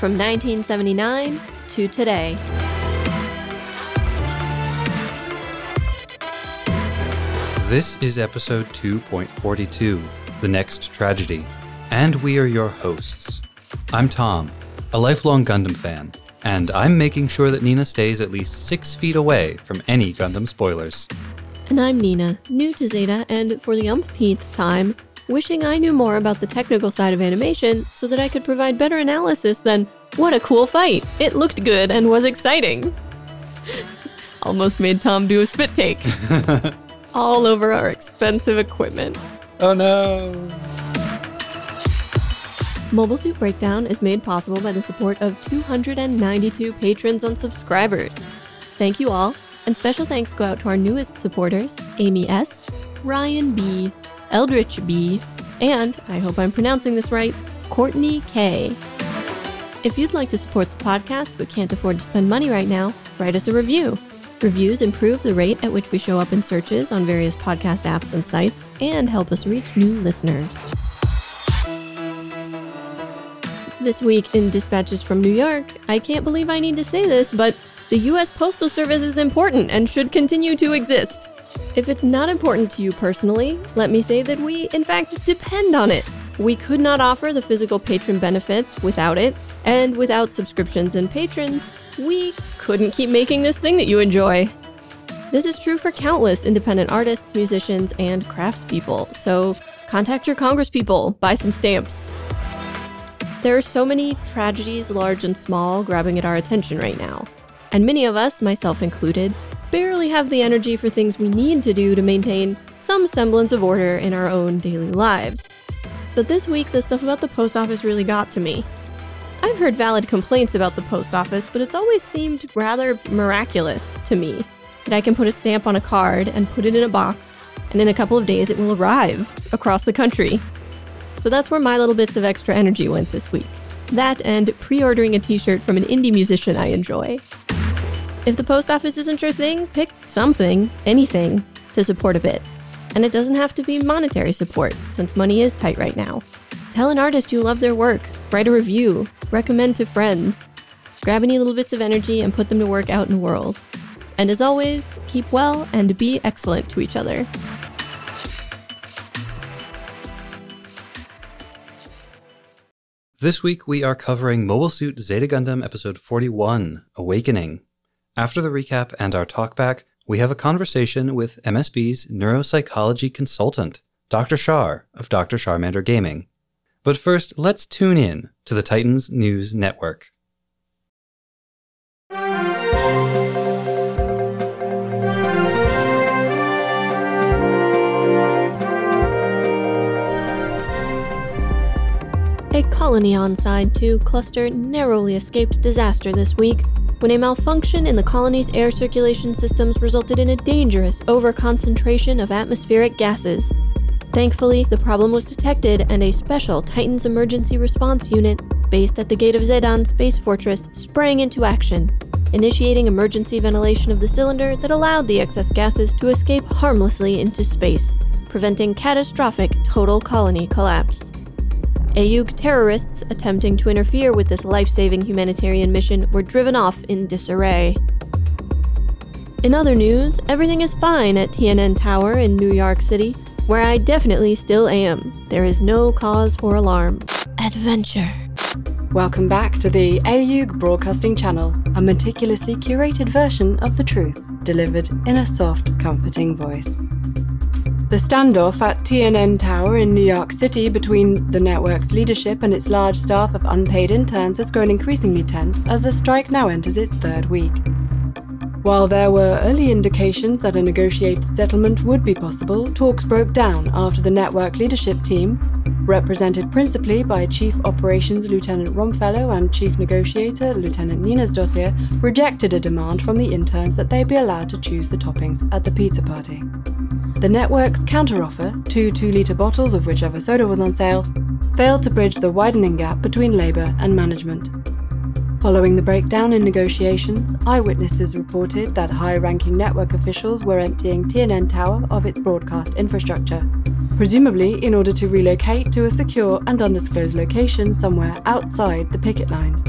from 1979 to today. This is episode 2.42 The Next Tragedy, and we are your hosts. I'm Tom, a lifelong Gundam fan, and I'm making sure that Nina stays at least six feet away from any Gundam spoilers. And I'm Nina, new to Zeta, and for the umpteenth time, wishing I knew more about the technical side of animation so that I could provide better analysis than, what a cool fight! It looked good and was exciting! Almost made Tom do a spit take. All over our expensive equipment. Oh no! Mobile Suit Breakdown is made possible by the support of 292 patrons and subscribers. Thank you all, and special thanks go out to our newest supporters Amy S., Ryan B., Eldritch B., and, I hope I'm pronouncing this right, Courtney K. If you'd like to support the podcast but can't afford to spend money right now, write us a review. Reviews improve the rate at which we show up in searches on various podcast apps and sites and help us reach new listeners. This week in Dispatches from New York, I can't believe I need to say this, but the US Postal Service is important and should continue to exist. If it's not important to you personally, let me say that we, in fact, depend on it. We could not offer the physical patron benefits without it, and without subscriptions and patrons, we couldn't keep making this thing that you enjoy. This is true for countless independent artists, musicians, and craftspeople, so contact your congresspeople, buy some stamps. There are so many tragedies, large and small, grabbing at our attention right now. And many of us, myself included, barely have the energy for things we need to do to maintain some semblance of order in our own daily lives. But this week, the stuff about the post office really got to me. I've heard valid complaints about the post office, but it's always seemed rather miraculous to me that I can put a stamp on a card and put it in a box, and in a couple of days it will arrive across the country. So that's where my little bits of extra energy went this week. That and pre ordering a t shirt from an indie musician I enjoy. If the post office isn't your thing, pick something, anything, to support a bit. And it doesn't have to be monetary support, since money is tight right now. Tell an artist you love their work, write a review, recommend to friends. Grab any little bits of energy and put them to work out in the world. And as always, keep well and be excellent to each other. This week we are covering Mobile Suit Zeta Gundam Episode 41 Awakening. After the recap and our talkback, we have a conversation with MSB's neuropsychology consultant, Dr. Shar of Dr. Charmander Gaming. But first, let's tune in to the Titans News Network. A colony on Side 2 cluster narrowly escaped disaster this week when a malfunction in the colony's air circulation systems resulted in a dangerous overconcentration of atmospheric gases. Thankfully, the problem was detected and a special Titans Emergency Response Unit based at the gate of Zedan Space Fortress sprang into action, initiating emergency ventilation of the cylinder that allowed the excess gases to escape harmlessly into space, preventing catastrophic total colony collapse. AUG terrorists attempting to interfere with this life saving humanitarian mission were driven off in disarray. In other news, everything is fine at TNN Tower in New York City, where I definitely still am. There is no cause for alarm. Adventure. Welcome back to the AUG Broadcasting Channel, a meticulously curated version of the truth, delivered in a soft, comforting voice. The standoff at TNN Tower in New York City between the network's leadership and its large staff of unpaid interns has grown increasingly tense as the strike now enters its third week. While there were early indications that a negotiated settlement would be possible, talks broke down after the network leadership team, represented principally by Chief Operations Lieutenant Romfellow and Chief Negotiator Lieutenant Nina's dossier, rejected a demand from the interns that they be allowed to choose the toppings at the pizza party. The network's counteroffer, two 2 litre bottles of whichever soda was on sale, failed to bridge the widening gap between Labour and management. Following the breakdown in negotiations, eyewitnesses reported that high ranking network officials were emptying TNN Tower of its broadcast infrastructure, presumably in order to relocate to a secure and undisclosed location somewhere outside the picket lines.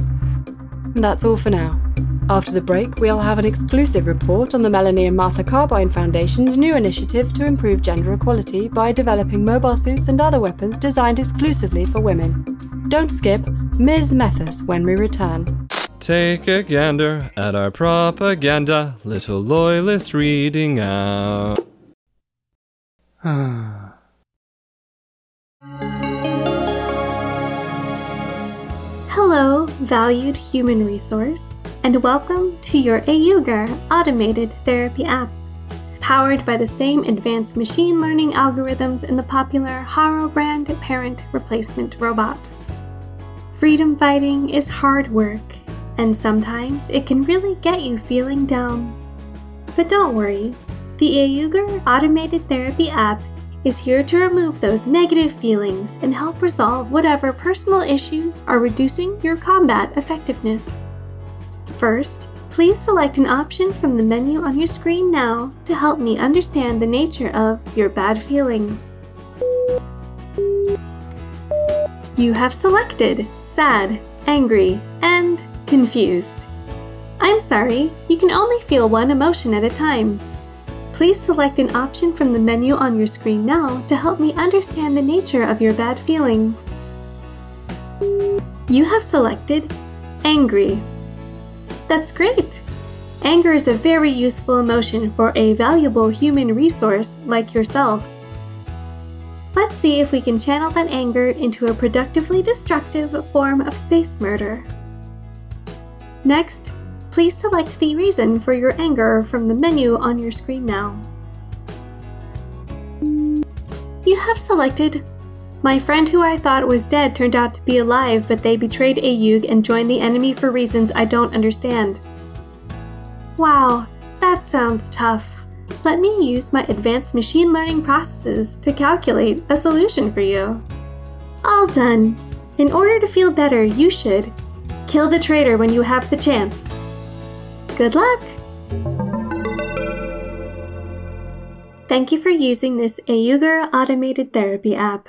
That's all for now. After the break, we'll have an exclusive report on the Melanie and Martha Carbine Foundation's new initiative to improve gender equality by developing mobile suits and other weapons designed exclusively for women. Don't skip Ms. Methus when we return. Take a gander at our propaganda, little loyalist reading out. Hello, valued human resource, and welcome to your AUGER automated therapy app. Powered by the same advanced machine learning algorithms in the popular Haro brand parent replacement robot. Freedom fighting is hard work, and sometimes it can really get you feeling down. But don't worry, the AUGER automated therapy app is here to remove those negative feelings and help resolve whatever personal issues are reducing your combat effectiveness. First, please select an option from the menu on your screen now to help me understand the nature of your bad feelings. You have selected sad, angry, and confused. I'm sorry, you can only feel one emotion at a time. Please select an option from the menu on your screen now to help me understand the nature of your bad feelings. You have selected angry. That's great! Anger is a very useful emotion for a valuable human resource like yourself. Let's see if we can channel that anger into a productively destructive form of space murder. Next, please select the reason for your anger from the menu on your screen now. You have selected My friend who I thought was dead turned out to be alive, but they betrayed AEUG and joined the enemy for reasons I don't understand. Wow, that sounds tough. Let me use my advanced machine learning processes to calculate a solution for you. All done. In order to feel better, you should kill the traitor when you have the chance. Good luck! Thank you for using this AUGER automated therapy app.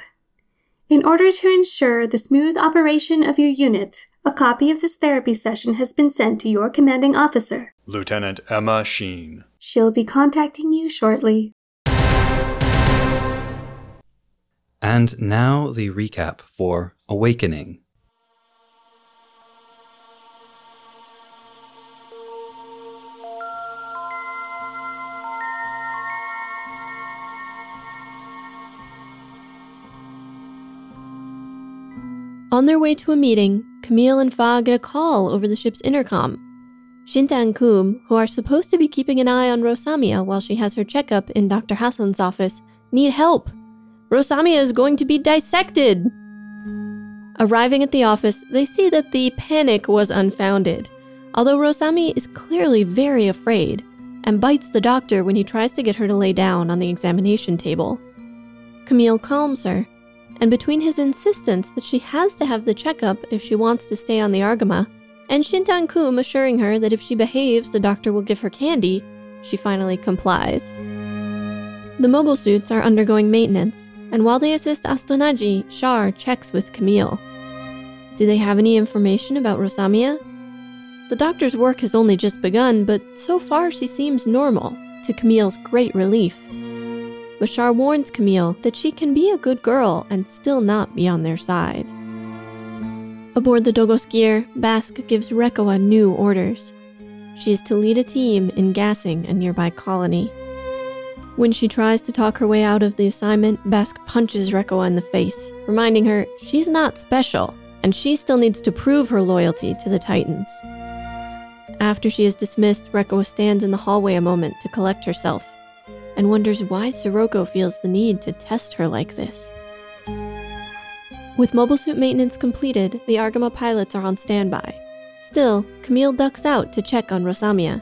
In order to ensure the smooth operation of your unit, a copy of this therapy session has been sent to your commanding officer. Lieutenant Emma Sheen. She'll be contacting you shortly. And now the recap for Awakening. On their way to a meeting, Camille and Fa get a call over the ship's intercom. Shinta and Kum, who are supposed to be keeping an eye on Rosamia while she has her checkup in Dr. Hassan's office, need help. Rosamia is going to be dissected. Arriving at the office, they see that the panic was unfounded, although Rosami is clearly very afraid and bites the doctor when he tries to get her to lay down on the examination table. Camille calms her and between his insistence that she has to have the checkup if she wants to stay on the Argama, and Shintan Kum assuring her that if she behaves, the doctor will give her candy, she finally complies. The mobile suits are undergoing maintenance, and while they assist Astonaige, Char checks with Camille. Do they have any information about Rosamia? The doctor's work has only just begun, but so far she seems normal, to Camille's great relief. Bashar warns Camille that she can be a good girl and still not be on their side. Aboard the Dogosse Giar, Basque gives Rekoa new orders. She is to lead a team in gassing a nearby colony. When she tries to talk her way out of the assignment, Basque punches Rekoa in the face, reminding her she's not special and she still needs to prove her loyalty to the Titans. After she is dismissed, Rekoa stands in the hallway a moment to collect herself and wonders why Sirocco feels the need to test her like this. With mobile suit maintenance completed, the Argama pilots are on standby. Still, Camille ducks out to check on Rosamia.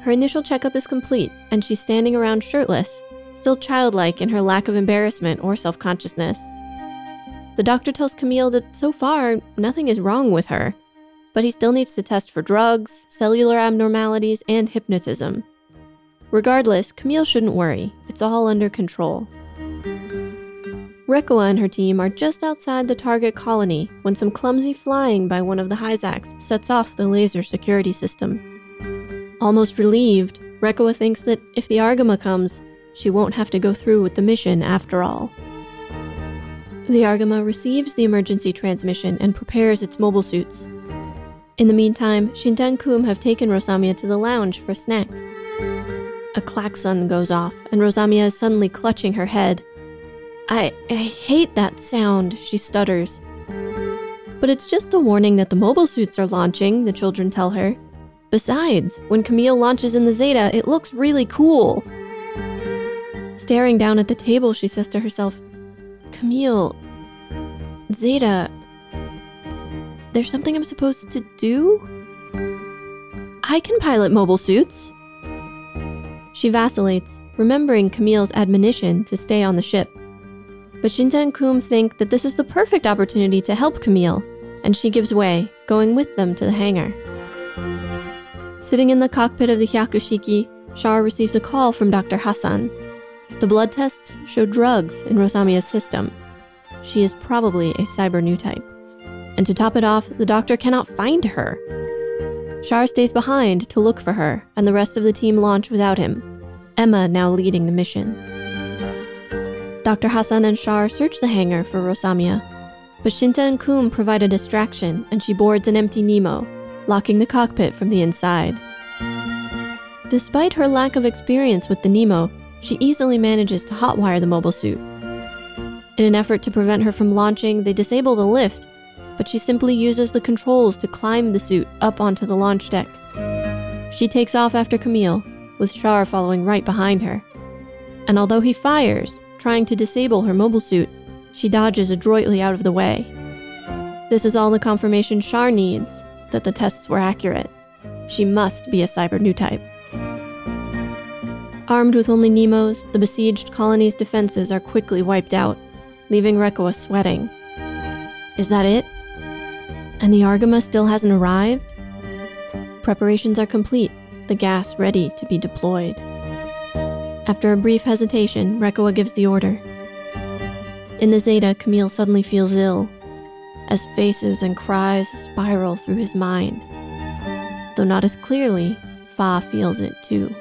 Her initial checkup is complete, and she's standing around shirtless, still childlike in her lack of embarrassment or self consciousness. The doctor tells Camille that so far, nothing is wrong with her, but he still needs to test for drugs, cellular abnormalities, and hypnotism. Regardless, Camille shouldn't worry, it's all under control. Rekoa and her team are just outside the target colony when some clumsy flying by one of the Hyzax sets off the laser security system. Almost relieved, Rekoa thinks that if the Argama comes, she won't have to go through with the mission after all. The Argama receives the emergency transmission and prepares its mobile suits. In the meantime, Shintan Kum have taken Rosamia to the lounge for a snack. A klaxon goes off, and Rosamia is suddenly clutching her head. I, I hate that sound, she stutters. But it's just the warning that the mobile suits are launching, the children tell her. Besides, when Camille launches in the Zeta, it looks really cool. Staring down at the table, she says to herself, Camille, Zeta, there's something I'm supposed to do? I can pilot mobile suits. She vacillates, remembering Camille's admonition to stay on the ship. But Shinta and Kum think that this is the perfect opportunity to help Camille, and she gives way, going with them to the hangar. Sitting in the cockpit of the Hyakushiki, Char receives a call from Dr. Hassan. The blood tests show drugs in Rosamia's system. She is probably a cyber new type. And to top it off, the doctor cannot find her. Char stays behind to look for her, and the rest of the team launch without him, Emma now leading the mission. Dr. Hassan and Char search the hangar for Rosamia, but Shinta and Kum provide a distraction and she boards an empty Nemo, locking the cockpit from the inside. Despite her lack of experience with the Nemo, she easily manages to hotwire the mobile suit. In an effort to prevent her from launching, they disable the lift, but she simply uses the controls to climb the suit up onto the launch deck. She takes off after Camille, with Char following right behind her. And although he fires, trying to disable her mobile suit, she dodges adroitly out of the way. This is all the confirmation Char needs that the tests were accurate. She must be a cyber new type. Armed with only Nemos, the besieged colony's defenses are quickly wiped out, leaving Rekoa sweating. Is that it? And the Argama still hasn't arrived? Preparations are complete, the gas ready to be deployed. After a brief hesitation, Rekoa gives the order. In the Zeta, Camille suddenly feels ill, as faces and cries spiral through his mind. Though not as clearly, Fa feels it too.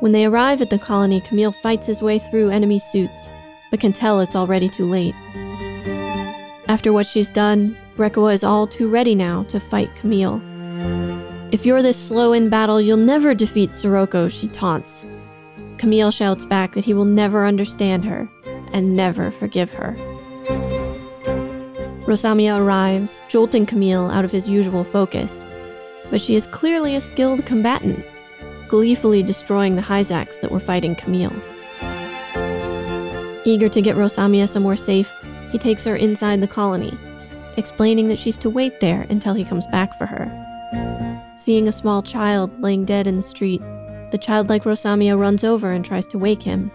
When they arrive at the colony, Camille fights his way through enemy suits, but can tell it's already too late. After what she's done, Rekoa is all too ready now to fight Camille. If you're this slow in battle, you'll never defeat Sirocco, she taunts. Camille shouts back that he will never understand her and never forgive her. Rosamia arrives, jolting Camille out of his usual focus, but she is clearly a skilled combatant gleefully destroying the Hyzax that were fighting Camille. Eager to get Rosamia somewhere safe, he takes her inside the colony, explaining that she's to wait there until he comes back for her. Seeing a small child laying dead in the street, the childlike Rosamia runs over and tries to wake him.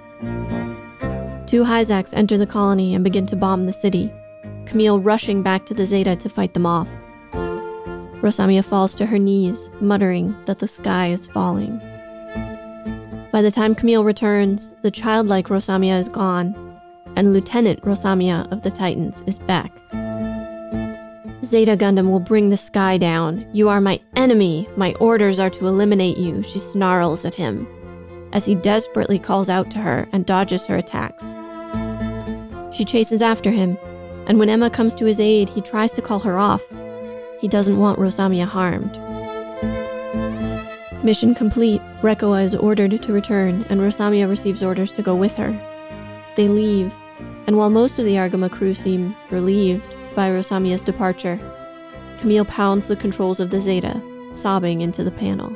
Two Hyzax enter the colony and begin to bomb the city, Camille rushing back to the Zeta to fight them off. Rosamia falls to her knees, muttering that the sky is falling. By the time Camille returns, the childlike Rosamia is gone, and Lieutenant Rosamia of the Titans is back. Zeta Gundam will bring the sky down. You are my enemy. My orders are to eliminate you, she snarls at him, as he desperately calls out to her and dodges her attacks. She chases after him, and when Emma comes to his aid, he tries to call her off, he doesn't want Rosamia harmed. Mission complete, Rekoa is ordered to return, and Rosamia receives orders to go with her. They leave, and while most of the Argama crew seem relieved by Rosamia's departure. Camille pounds the controls of the Zeta, sobbing into the panel.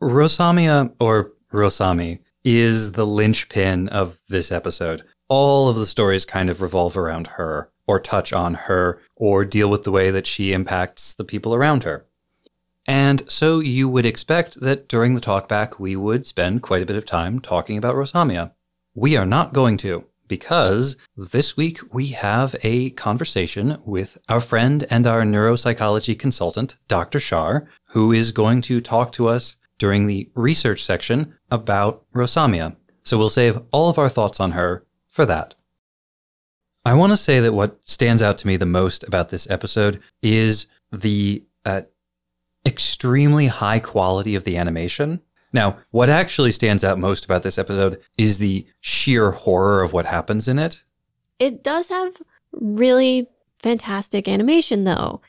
Rosamia, or Rosami, is the linchpin of this episode. All of the stories kind of revolve around her or touch on her, or deal with the way that she impacts the people around her. And so you would expect that during the talkback, we would spend quite a bit of time talking about Rosamia. We are not going to, because this week we have a conversation with our friend and our neuropsychology consultant, Dr. Shar, who is going to talk to us during the research section about Rosamia. So we'll save all of our thoughts on her for that. I want to say that what stands out to me the most about this episode is the uh, extremely high quality of the animation. Now, what actually stands out most about this episode is the sheer horror of what happens in it. It does have really fantastic animation, though.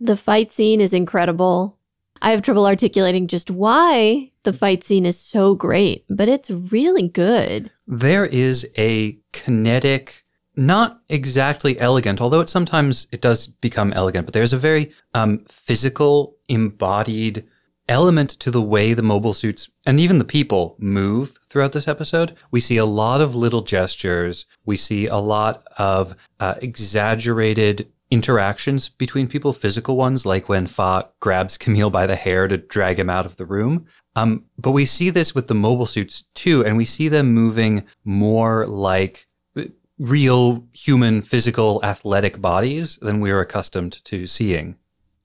The fight scene is incredible. I have trouble articulating just why the fight scene is so great, but it's really good. There is a kinetic, not exactly elegant, although it sometimes it does become elegant, but there's a very um, physical, embodied element to the way the mobile suits and even the people move throughout this episode. We see a lot of little gestures. We see a lot of uh, exaggerated interactions between people, physical ones, like when Fa grabs Camille by the hair to drag him out of the room. Um, but we see this with the mobile suits too, and we see them moving more like real human, physical, athletic bodies than we're accustomed to seeing.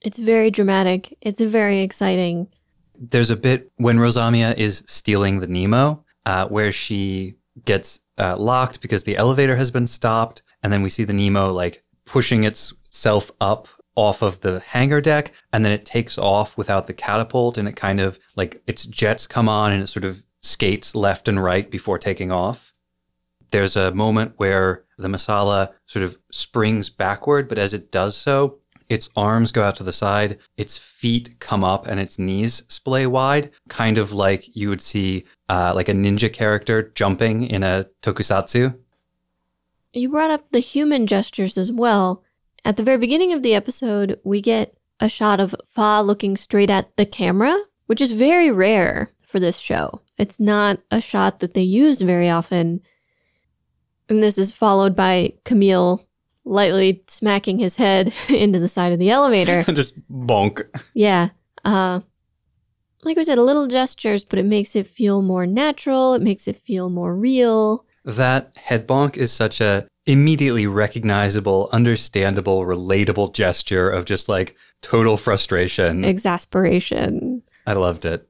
It's very dramatic. It's very exciting. There's a bit when Rosamia is stealing the Nemo, uh, where she gets uh, locked because the elevator has been stopped, and then we see the Nemo like pushing itself up off of the hangar deck, and then it takes off without the catapult, and it kind of like its jets come on, and it sort of skates left and right before taking off. There's a moment where the Messala sort of springs backward, but as it does so, its arms go out to the side, its feet come up, and its knees splay wide, kind of like you would see uh, like a ninja character jumping in a tokusatsu. You brought up the human gestures as well. At the very beginning of the episode, we get a shot of Fa looking straight at the camera, which is very rare for this show. It's not a shot that they use very often. And this is followed by Camille lightly smacking his head into the side of the elevator. Just bonk. Yeah. Uh, like we said, little gestures, but it makes it feel more natural. It makes it feel more real. That head bonk is such a immediately recognizable, understandable, relatable gesture of just like total frustration. Exasperation. I loved it.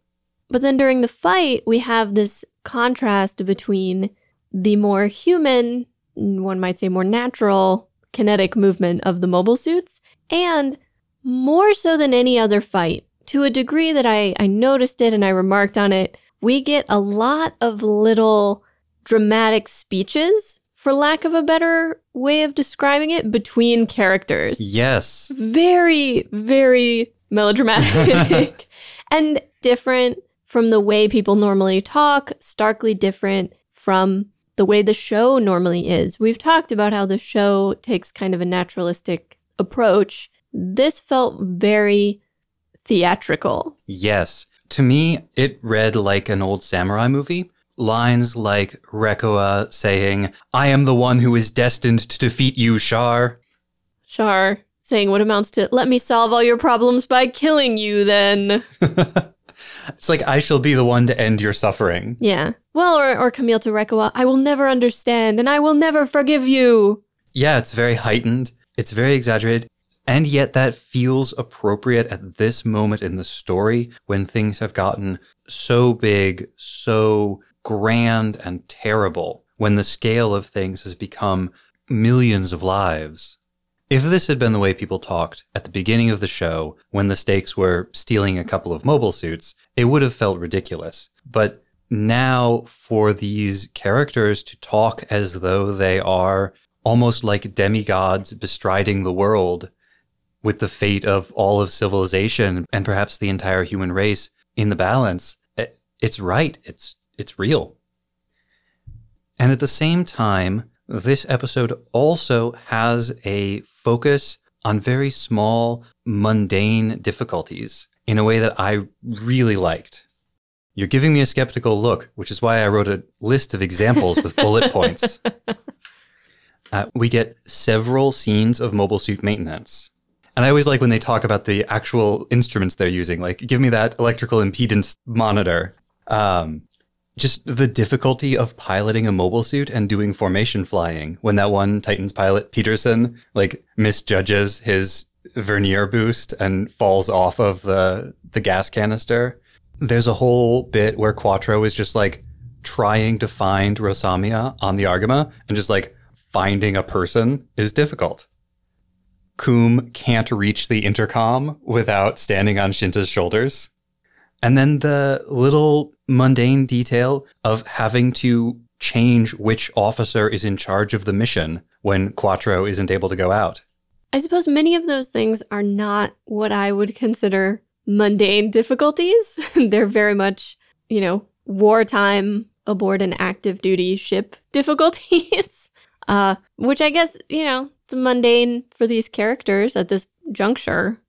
But then during the fight, we have this contrast between the more human, one might say more natural, kinetic movement of the mobile suits, and more so than any other fight, to a degree that I, I noticed it and I remarked on it, we get a lot of little dramatic speeches, for lack of a better way of describing it, between characters. Yes. Very, very melodramatic and different from the way people normally talk, starkly different from the way the show normally is. We've talked about how the show takes kind of a naturalistic approach. This felt very theatrical. Yes. To me, it read like an old samurai movie. Lines like Rekoa saying, I am the one who is destined to defeat you, Shar. Shar saying what amounts to, let me solve all your problems by killing you then. it's like, I shall be the one to end your suffering. Yeah. Well, or, or Camille to Rekoa, I will never understand and I will never forgive you. Yeah, it's very heightened. It's very exaggerated. And yet that feels appropriate at this moment in the story when things have gotten so big, so grand and terrible, when the scale of things has become millions of lives. If this had been the way people talked at the beginning of the show, when the stakes were stealing a couple of mobile suits, it would have felt ridiculous. But now, for these characters to talk as though they are almost like demigods bestriding the world with the fate of all of civilization and perhaps the entire human race in the balance, eh, it's right. It's it's real. And at the same time, this episode also has a focus on very small, mundane difficulties in a way that I really liked. You're giving me a skeptical look, which is why I wrote a list of examples with bullet points. Uh, we get several scenes of mobile suit maintenance. And I always like when they talk about the actual instruments they're using, like, give me that electrical impedance monitor. Um, just the difficulty of piloting a mobile suit and doing formation flying when that one Titans pilot, Peterson, like misjudges his vernier boost and falls off of the, the gas canister. There's a whole bit where Quattro is just like trying to find Rosamia on the Argama and just like finding a person is difficult. Kum can't reach the intercom without standing on Shinta's shoulders. And then the little mundane detail of having to change which officer is in charge of the mission when Quattro isn't able to go out. I suppose many of those things are not what I would consider mundane difficulties. They're very much, you know, wartime aboard an active duty ship difficulties. uh, which I guess, you know, it's mundane for these characters at this juncture.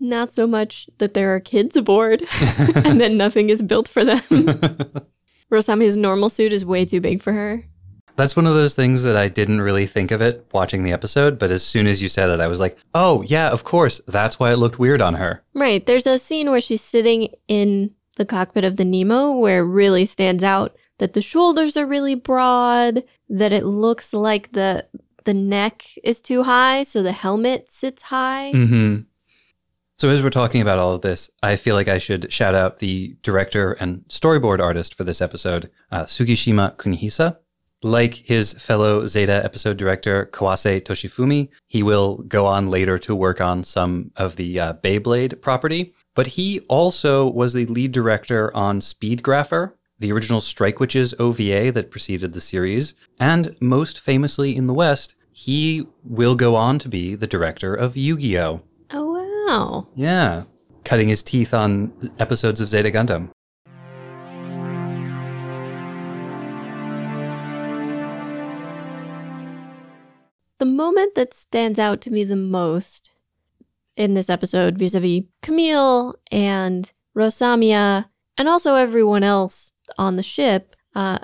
Not so much that there are kids aboard and then nothing is built for them. Rosami's normal suit is way too big for her. That's one of those things that I didn't really think of it watching the episode, but as soon as you said it, I was like, oh, yeah, of course. That's why it looked weird on her. Right. There's a scene where she's sitting in the cockpit of the Nemo where it really stands out that the shoulders are really broad, that it looks like the the neck is too high, so the helmet sits high. Mm-hmm. So as we're talking about all of this, I feel like I should shout out the director and storyboard artist for this episode, uh, Sugishima Kunihisa. Like his fellow Zeta episode director, Kawase Toshifumi, he will go on later to work on some of the uh, Beyblade property. But he also was the lead director on Speedgrapher, the original Strike Witches OVA that preceded the series. And most famously in the West, he will go on to be the director of Yu Gi Oh! Wow. Yeah. Cutting his teeth on episodes of Zeta Gundam. The moment that stands out to me the most in this episode vis-a-vis Camille and Rosamia and also everyone else on the ship uh,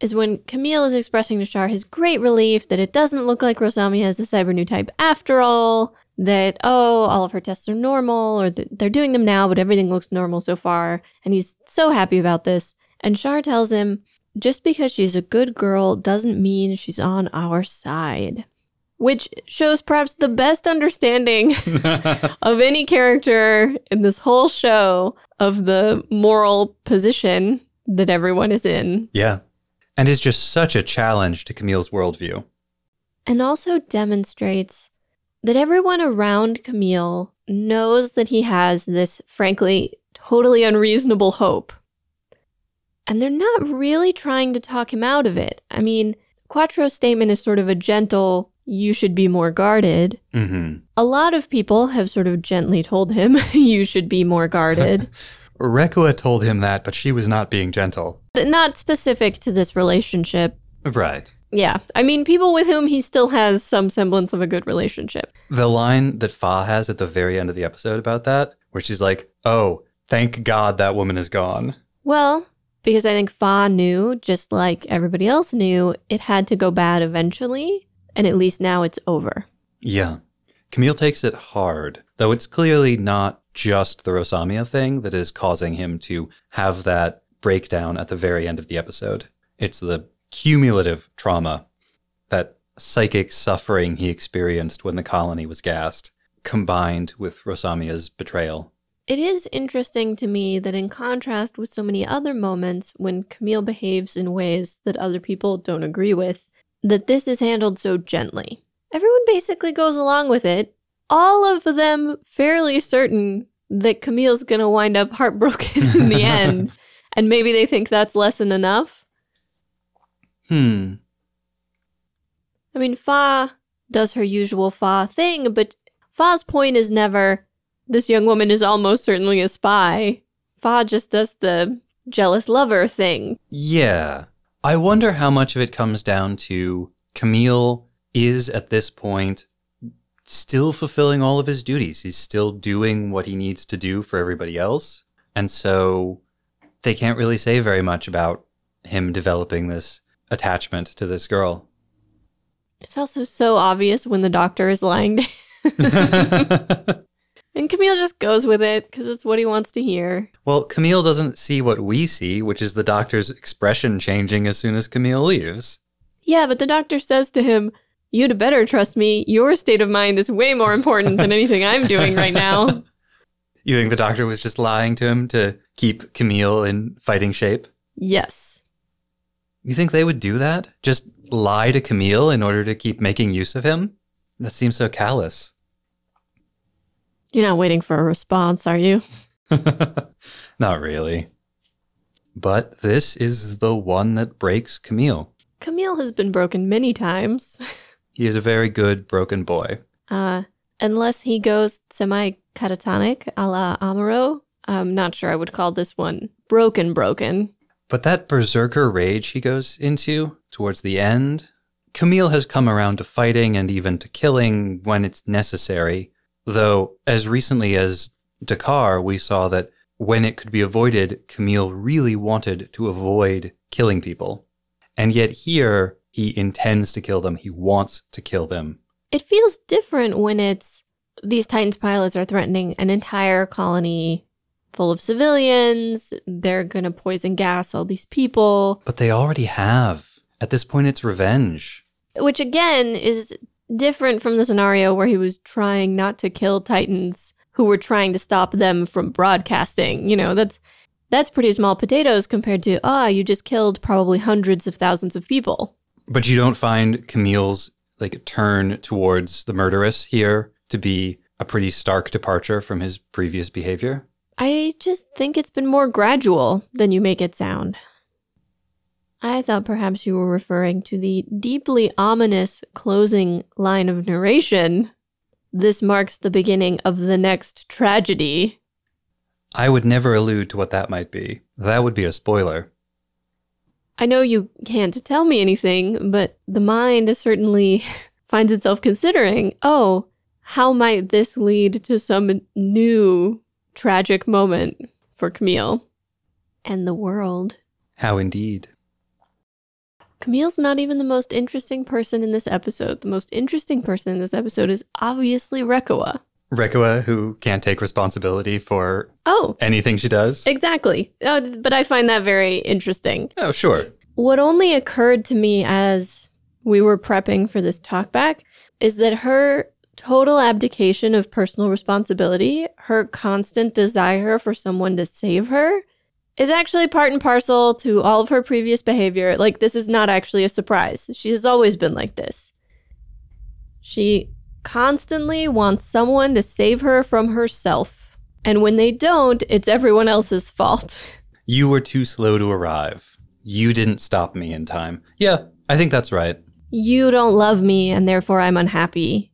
is when Camille is expressing to Char his great relief that it doesn't look like Rosamia has a cyber new type after all, that, oh, all of her tests are normal, or that they're doing them now, but everything looks normal so far. And he's so happy about this. And Char tells him, just because she's a good girl doesn't mean she's on our side. Which shows perhaps the best understanding of any character in this whole show of the moral position that everyone is in. Yeah. And is just such a challenge to Camille's worldview. And also demonstrates that everyone around Camille knows that he has this, frankly, totally unreasonable hope. And they're not really trying to talk him out of it. I mean, Quattro's statement is sort of a gentle, you should be more guarded. Mm-hmm. A lot of people have sort of gently told him, you should be more guarded. Rekoa told him that, but she was not being gentle. not specific to this relationship. Right. Yeah. I mean, people with whom he still has some semblance of a good relationship. The line that Fa has at the very end of the episode about that, where she's like, oh, thank God that woman is gone. Well, because I think Fa knew, just like everybody else knew, it had to go bad eventually. And at least now it's over. Yeah. Camille takes it hard, though it's clearly not just the Rosamia thing that is causing him to have that breakdown at the very end of the episode. It's the cumulative trauma, that psychic suffering he experienced when the colony was gassed, combined with Rosamia's betrayal. It is interesting to me that, in contrast with so many other moments when Camille behaves in ways that other people don't agree with, that this is handled so gently. Everyone basically goes along with it, all of them fairly certain that Camille's gonna wind up heartbroken in the end. And maybe they think that's lesson enough. Hmm. I mean, Fa does her usual Fa thing, but Fa's point is never, this young woman is almost certainly a spy. Fa just does the jealous lover thing. Yeah. I wonder how much of it comes down to Camille is at this point still fulfilling all of his duties. He's still doing what he needs to do for everybody else. And so they can't really say very much about him developing this attachment to this girl. It's also so obvious when the doctor is lying to him. and Camille just goes with it because it's what he wants to hear. well, Camille doesn't see what we see, which is the doctor's expression changing as soon as Camille leaves. Yeah, but the doctor says to him, You'd better trust me. Your state of mind is way more important than anything I'm doing right now. You think the doctor was just lying to him to keep Camille in fighting shape? Yes. You think they would do that? Just lie to Camille in order to keep making use of him? That seems so callous. You're not waiting for a response, are you? Not really. But this is the one that breaks Camille. Camille has been broken many times. He is a very good broken boy. Uh, unless he goes semi catatonic a la Amuro. I'm not sure I would call this one broken, broken. But that berserker rage he goes into towards the end, Camille has come around to fighting and even to killing when it's necessary. Though, as recently as Dakar, we saw that when it could be avoided, Camille really wanted to avoid killing people. And yet here, he intends to kill them. He wants to kill them. It feels different when it's these Titans pilots are threatening an entire colony full of civilians. They're going to poison gas all these people, But they already have. At this point, it's revenge. which again is different from the scenario where he was trying not to kill Titans who were trying to stop them from broadcasting. You know, that's that's pretty small potatoes compared to ah, you just killed probably hundreds of thousands of people. But you don't find Camille's like turn towards the murderess here to be a pretty stark departure from his previous behavior. I just think it's been more gradual than you make it sound. I thought perhaps you were referring to the deeply ominous closing line of narration. This marks the beginning of the next tragedy. I would never allude to what that might be. That would be a spoiler. I know you can't tell me anything, but the mind certainly finds itself considering oh, how might this lead to some new tragic moment for Camille and the world? How indeed. Camille's not even the most interesting person in this episode. The most interesting person in this episode is obviously Rekoa. Rekua, who can't take responsibility for Oh, anything she does. exactly. Oh, but I find that very interesting. Oh, sure. What only occurred to me as we were prepping for this talkback is that her total abdication of personal responsibility, her constant desire for someone to save her, is actually part and parcel to all of her previous behavior. Like, this is not actually a surprise. She has always been like this. She constantly wants someone to save her from herself. And when they don't, it's everyone else's fault. You were too slow to arrive. You didn't stop me in time. Yeah, I think that's right. You don't love me, and therefore I'm unhappy.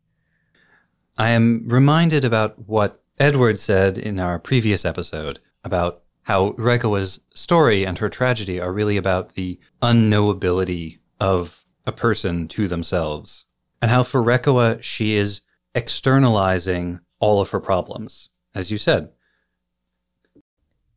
I am reminded about what Edward said in our previous episode about how Rekoa's story and her tragedy are really about the unknowability of a person to themselves. And how for Rekoa, she is externalizing all of her problems, as you said.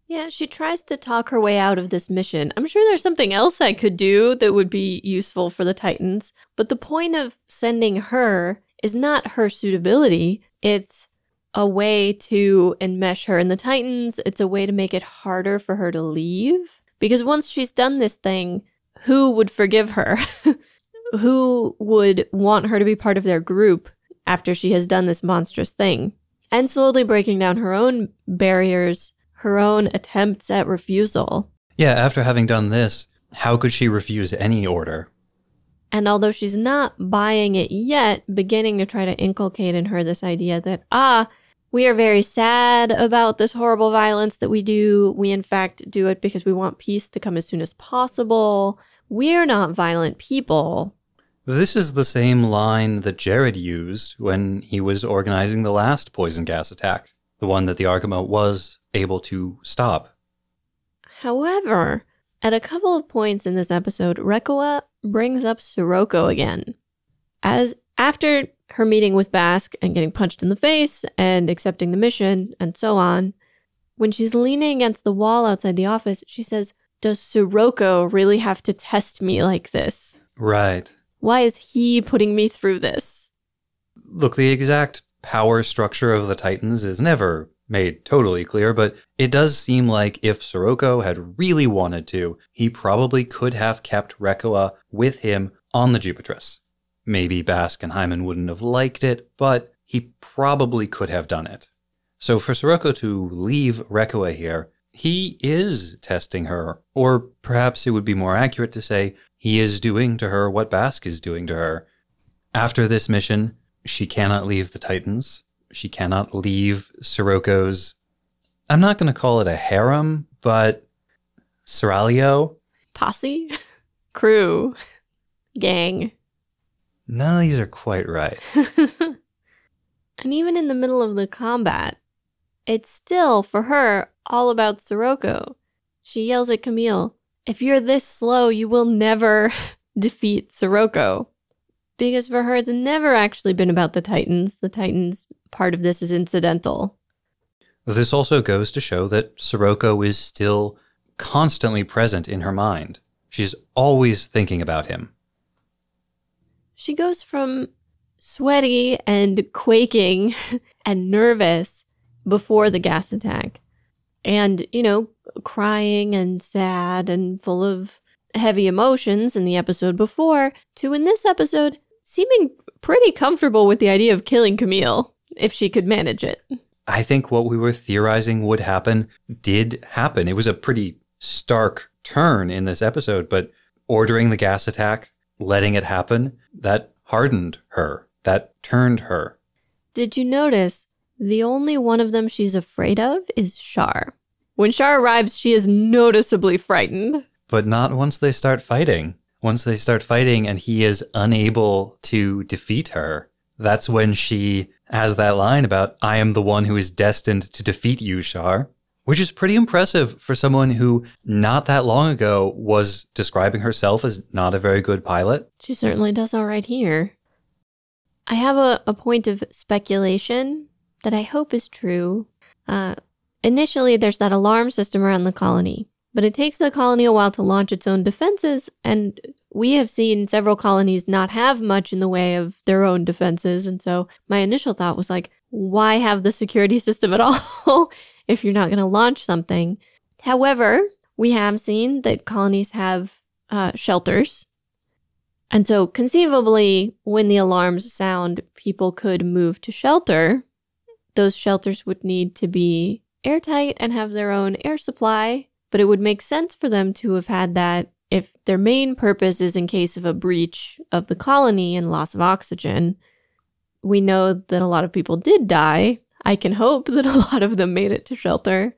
Yeah, she tries to talk her way out of this mission. I'm sure there's something else I could do that would be useful for the Titans, but the point of sending her is not her suitability. It's a way to enmesh her in the Titans. It's a way to make it harder for her to leave. Because once she's done this thing, who would forgive her? who would want her to be part of their group after she has done this monstrous thing? And slowly breaking down her own barriers her own attempts at refusal. Yeah, after having done this, how could she refuse any order? And although she's not buying it yet, beginning to try to inculcate in her this idea that, ah, we are very sad about this horrible violence that we do. We, in fact, do it because we want peace to come as soon as possible. We're not violent people. This is the same line that Jerid used when he was organizing the last poison gas attack, the one that the Argama was able to stop. However, at a couple of points in this episode, Rekoa brings up Sirocco again. As after her meeting with Basque and getting punched in the face and accepting the mission and so on, when she's leaning against the wall outside the office, she says, Does Sirocco really have to test me like this? Right. Why is he putting me through this? Look, the exact power structure of the Titans is never made totally clear, but it does seem like if Sirocco had really wanted to, he probably could have kept Reccoa with him on the Jupitris. Maybe Bask and Hyman wouldn't have liked it, but he probably could have done it. So for Sirocco to leave Reccoa here, he is testing her, or perhaps it would be more accurate to say he is doing to her what Bask is doing to her. After this mission, she cannot leave the Titans. She cannot leave Sirocco's. I'm not going to call it a harem, but Seraglio. Posse? Crew? Gang? None of these are quite right. and even in the middle of the combat, it's still, for her, all about Sirocco. She yells at Camille, If you're this slow, you will never defeat Sirocco. Because for her, it's never actually been about the Titans. The Titans part of this is incidental. This also goes to show that Sirocco is still constantly present in her mind. She's always thinking about him. She goes from sweaty and quaking and nervous before the gas attack and, you know, crying and sad and full of heavy emotions in the episode before to in this episode seeming pretty comfortable with the idea of killing Camille if she could manage it. I think what we were theorizing would happen did happen. It was a pretty stark turn in this episode, but ordering the gas attack, letting it happen, that hardened her. That turned her. Did you notice the only one of them she's afraid of is Char? When Char arrives, she is noticeably frightened. But not once they start fighting. Once they start fighting and he is unable to defeat her, that's when she has that line about, I am the one who is destined to defeat you, Char, which is pretty impressive for someone who not that long ago was describing herself as not a very good pilot. She certainly does all right here. I have a, a point of speculation that I hope is true. Uh, initially, there's that alarm system around the colony, but it takes the colony a while to launch its own defenses, and we have seen several colonies not have much in the way of their own defenses. And so my initial thought was like, why have the security system at all if you're not going to launch something? However, we have seen that colonies have uh, shelters and so conceivably, when the alarms sound, people could move to shelter. Those shelters would need to be airtight and have their own air supply, but it would make sense for them to have had that if their main purpose is in case of a breach of the colony and loss of oxygen. We know that a lot of people did die. I can hope that a lot of them made it to shelter.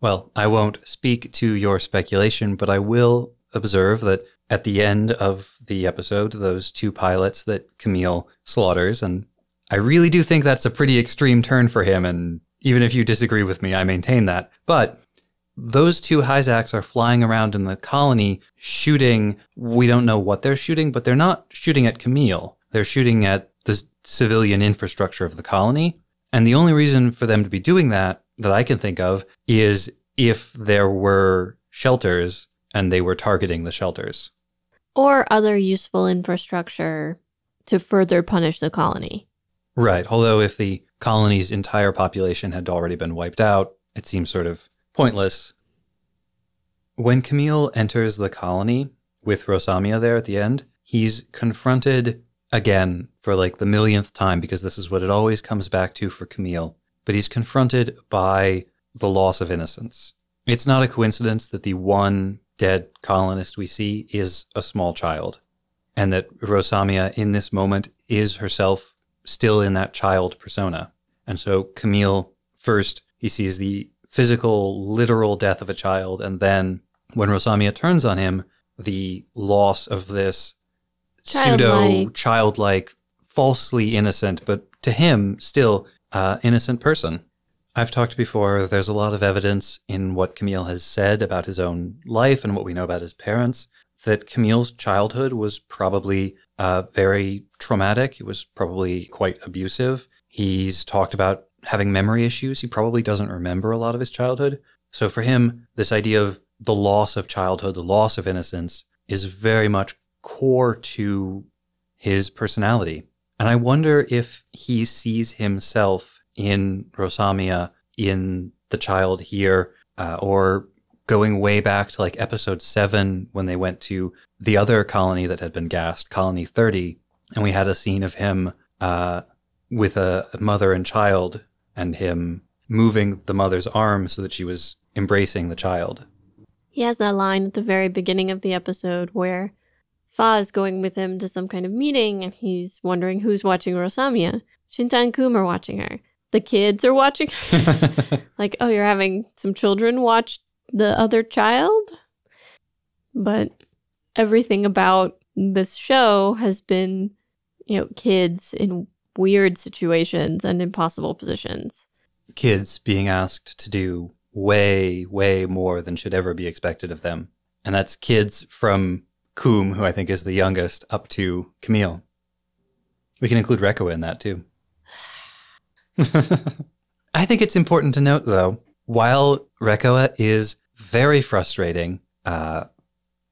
Well, I won't speak to your speculation, but I will observe that at the end of the episode, those two pilots that Camille slaughters. And I really do think that's a pretty extreme turn for him. And even if you disagree with me, I maintain that. But those two Hyzaks are flying around in the colony shooting. We don't know what they're shooting, but they're not shooting at Camille. They're shooting at the civilian infrastructure of the colony. And the only reason for them to be doing that, that I can think of, is if there were shelters and they were targeting the shelters or other useful infrastructure to further punish the colony. Right. Although, if the colony's entire population had already been wiped out, it seems sort of pointless. When Camille enters the colony with Rosamia there at the end, he's confronted again for like the millionth time because this is what it always comes back to for Camille. But he's confronted by the loss of innocence. It's not a coincidence that the one dead colonist we see is a small child, and that Rosamia in this moment is herself still in that child persona. And so Camille first he sees the physical, literal death of a child, and then when Rosamia turns on him, the loss of this pseudo Childlike. childlike, falsely innocent, but to him still uh, innocent person. I've talked before, there's a lot of evidence in what Camille has said about his own life and what we know about his parents that Camille's childhood was probably uh, very traumatic. It was probably quite abusive. He's talked about having memory issues. He probably doesn't remember a lot of his childhood. So for him, this idea of the loss of childhood, the loss of innocence, is very much core to his personality. And I wonder if he sees himself in Rosamia, in the child here, uh, or going way back to like episode seven when they went to the other colony that had been gassed, Colony 30, and we had a scene of him uh, with a mother and child and him moving the mother's arm so that she was embracing the child. He has that line at the very beginning of the episode where Fa is going with him to some kind of meeting and he's wondering who's watching Rosamia. Shinta and Kum are watching her. The kids are watching her. like, oh, you're having some children watch the other child? But everything about this show has been, you know, kids in weird situations and impossible positions. Kids being asked to do way, way more than should ever be expected of them. And that's kids from Kum, who I think is the youngest, up to Camille. We can include Reccoa in that too. I think it's important to note, though, while Reccoa is very frustrating, uh,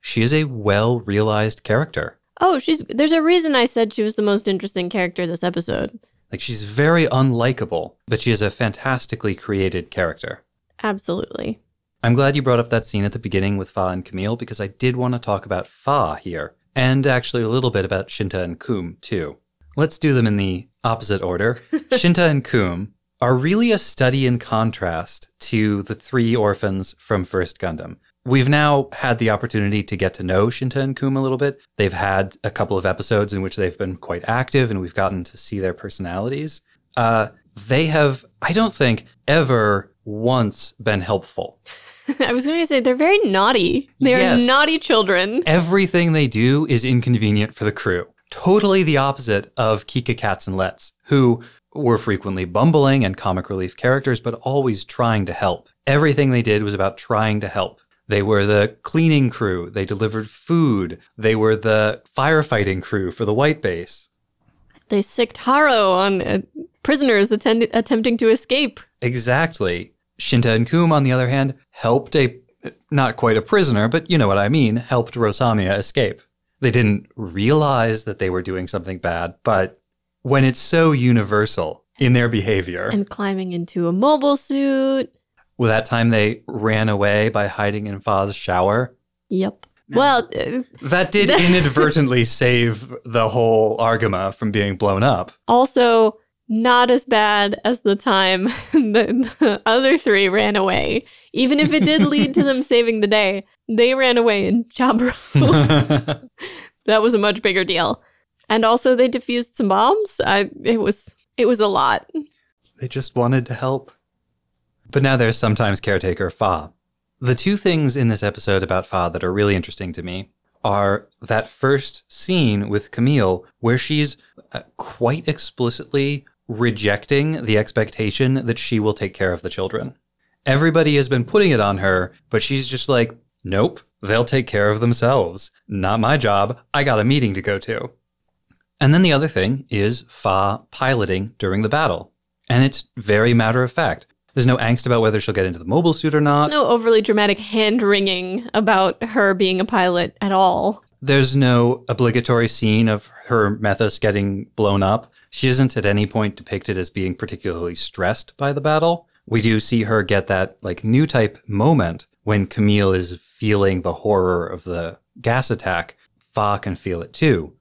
she is a well realized character. Oh, she's there's a reason I said she was the most interesting character this episode. Like she's very unlikable, but she is a fantastically created character. Absolutely. I'm glad you brought up that scene at the beginning with Fa and Camille because I did want to talk about Fa here, and actually a little bit about Shinta and Kum too. Let's do them in the opposite order. Shinta and Kum are really a study in contrast to the three orphans from First Gundam. We've now had the opportunity to get to know Shinta and Kum a little bit. They've had a couple of episodes in which they've been quite active and we've gotten to see their personalities. Uh, they have, I don't think, ever once been helpful. I was going to say they're very naughty. They're naughty children. Everything they do is inconvenient for the crew. Totally the opposite of Kikka Katz and Letz, who were frequently bumbling and comic relief characters, but always trying to help. Everything they did was about trying to help. They were the cleaning crew. They delivered food. They were the firefighting crew for the White Base. They sicked Haro on uh, prisoners attend- attempting to escape. Exactly. Shinta and Kum, on the other hand, helped a, not quite a prisoner, but you know what I mean, helped Rosamia escape. They didn't realize that they were doing something bad, but when it's so universal in their behavior, And climbing into a mobile suit. Well, that time they ran away by hiding in Fa's shower, Yep. Well, uh, that did inadvertently save the whole Argama from being blown up. also not as bad as the time the, the other three ran away. Even if it did lead to them saving the day, they ran away in Chabro. that was a much bigger deal. And also they defused some bombs. I it was it was a lot. They just wanted to help. But now there's sometimes caretaker Fa. The two things in this episode about Fa that are really interesting to me are that first scene with Camille, where she's uh, quite explicitly rejecting the expectation that she will take care of the children. Everybody has been putting it on her, but she's just like, nope, they'll take care of themselves. Not my job. I got a meeting to go to. And then the other thing is Fa piloting during the battle. And it's very matter of fact. There's no angst about whether she'll get into the mobile suit or not. There's No overly dramatic hand wringing about her being a pilot at all. There's no obligatory scene of her Methus getting blown up. She isn't at any point depicted as being particularly stressed by the battle. We do see her get that like new type moment when Camille is feeling the horror of the gas attack. Fa can feel it too.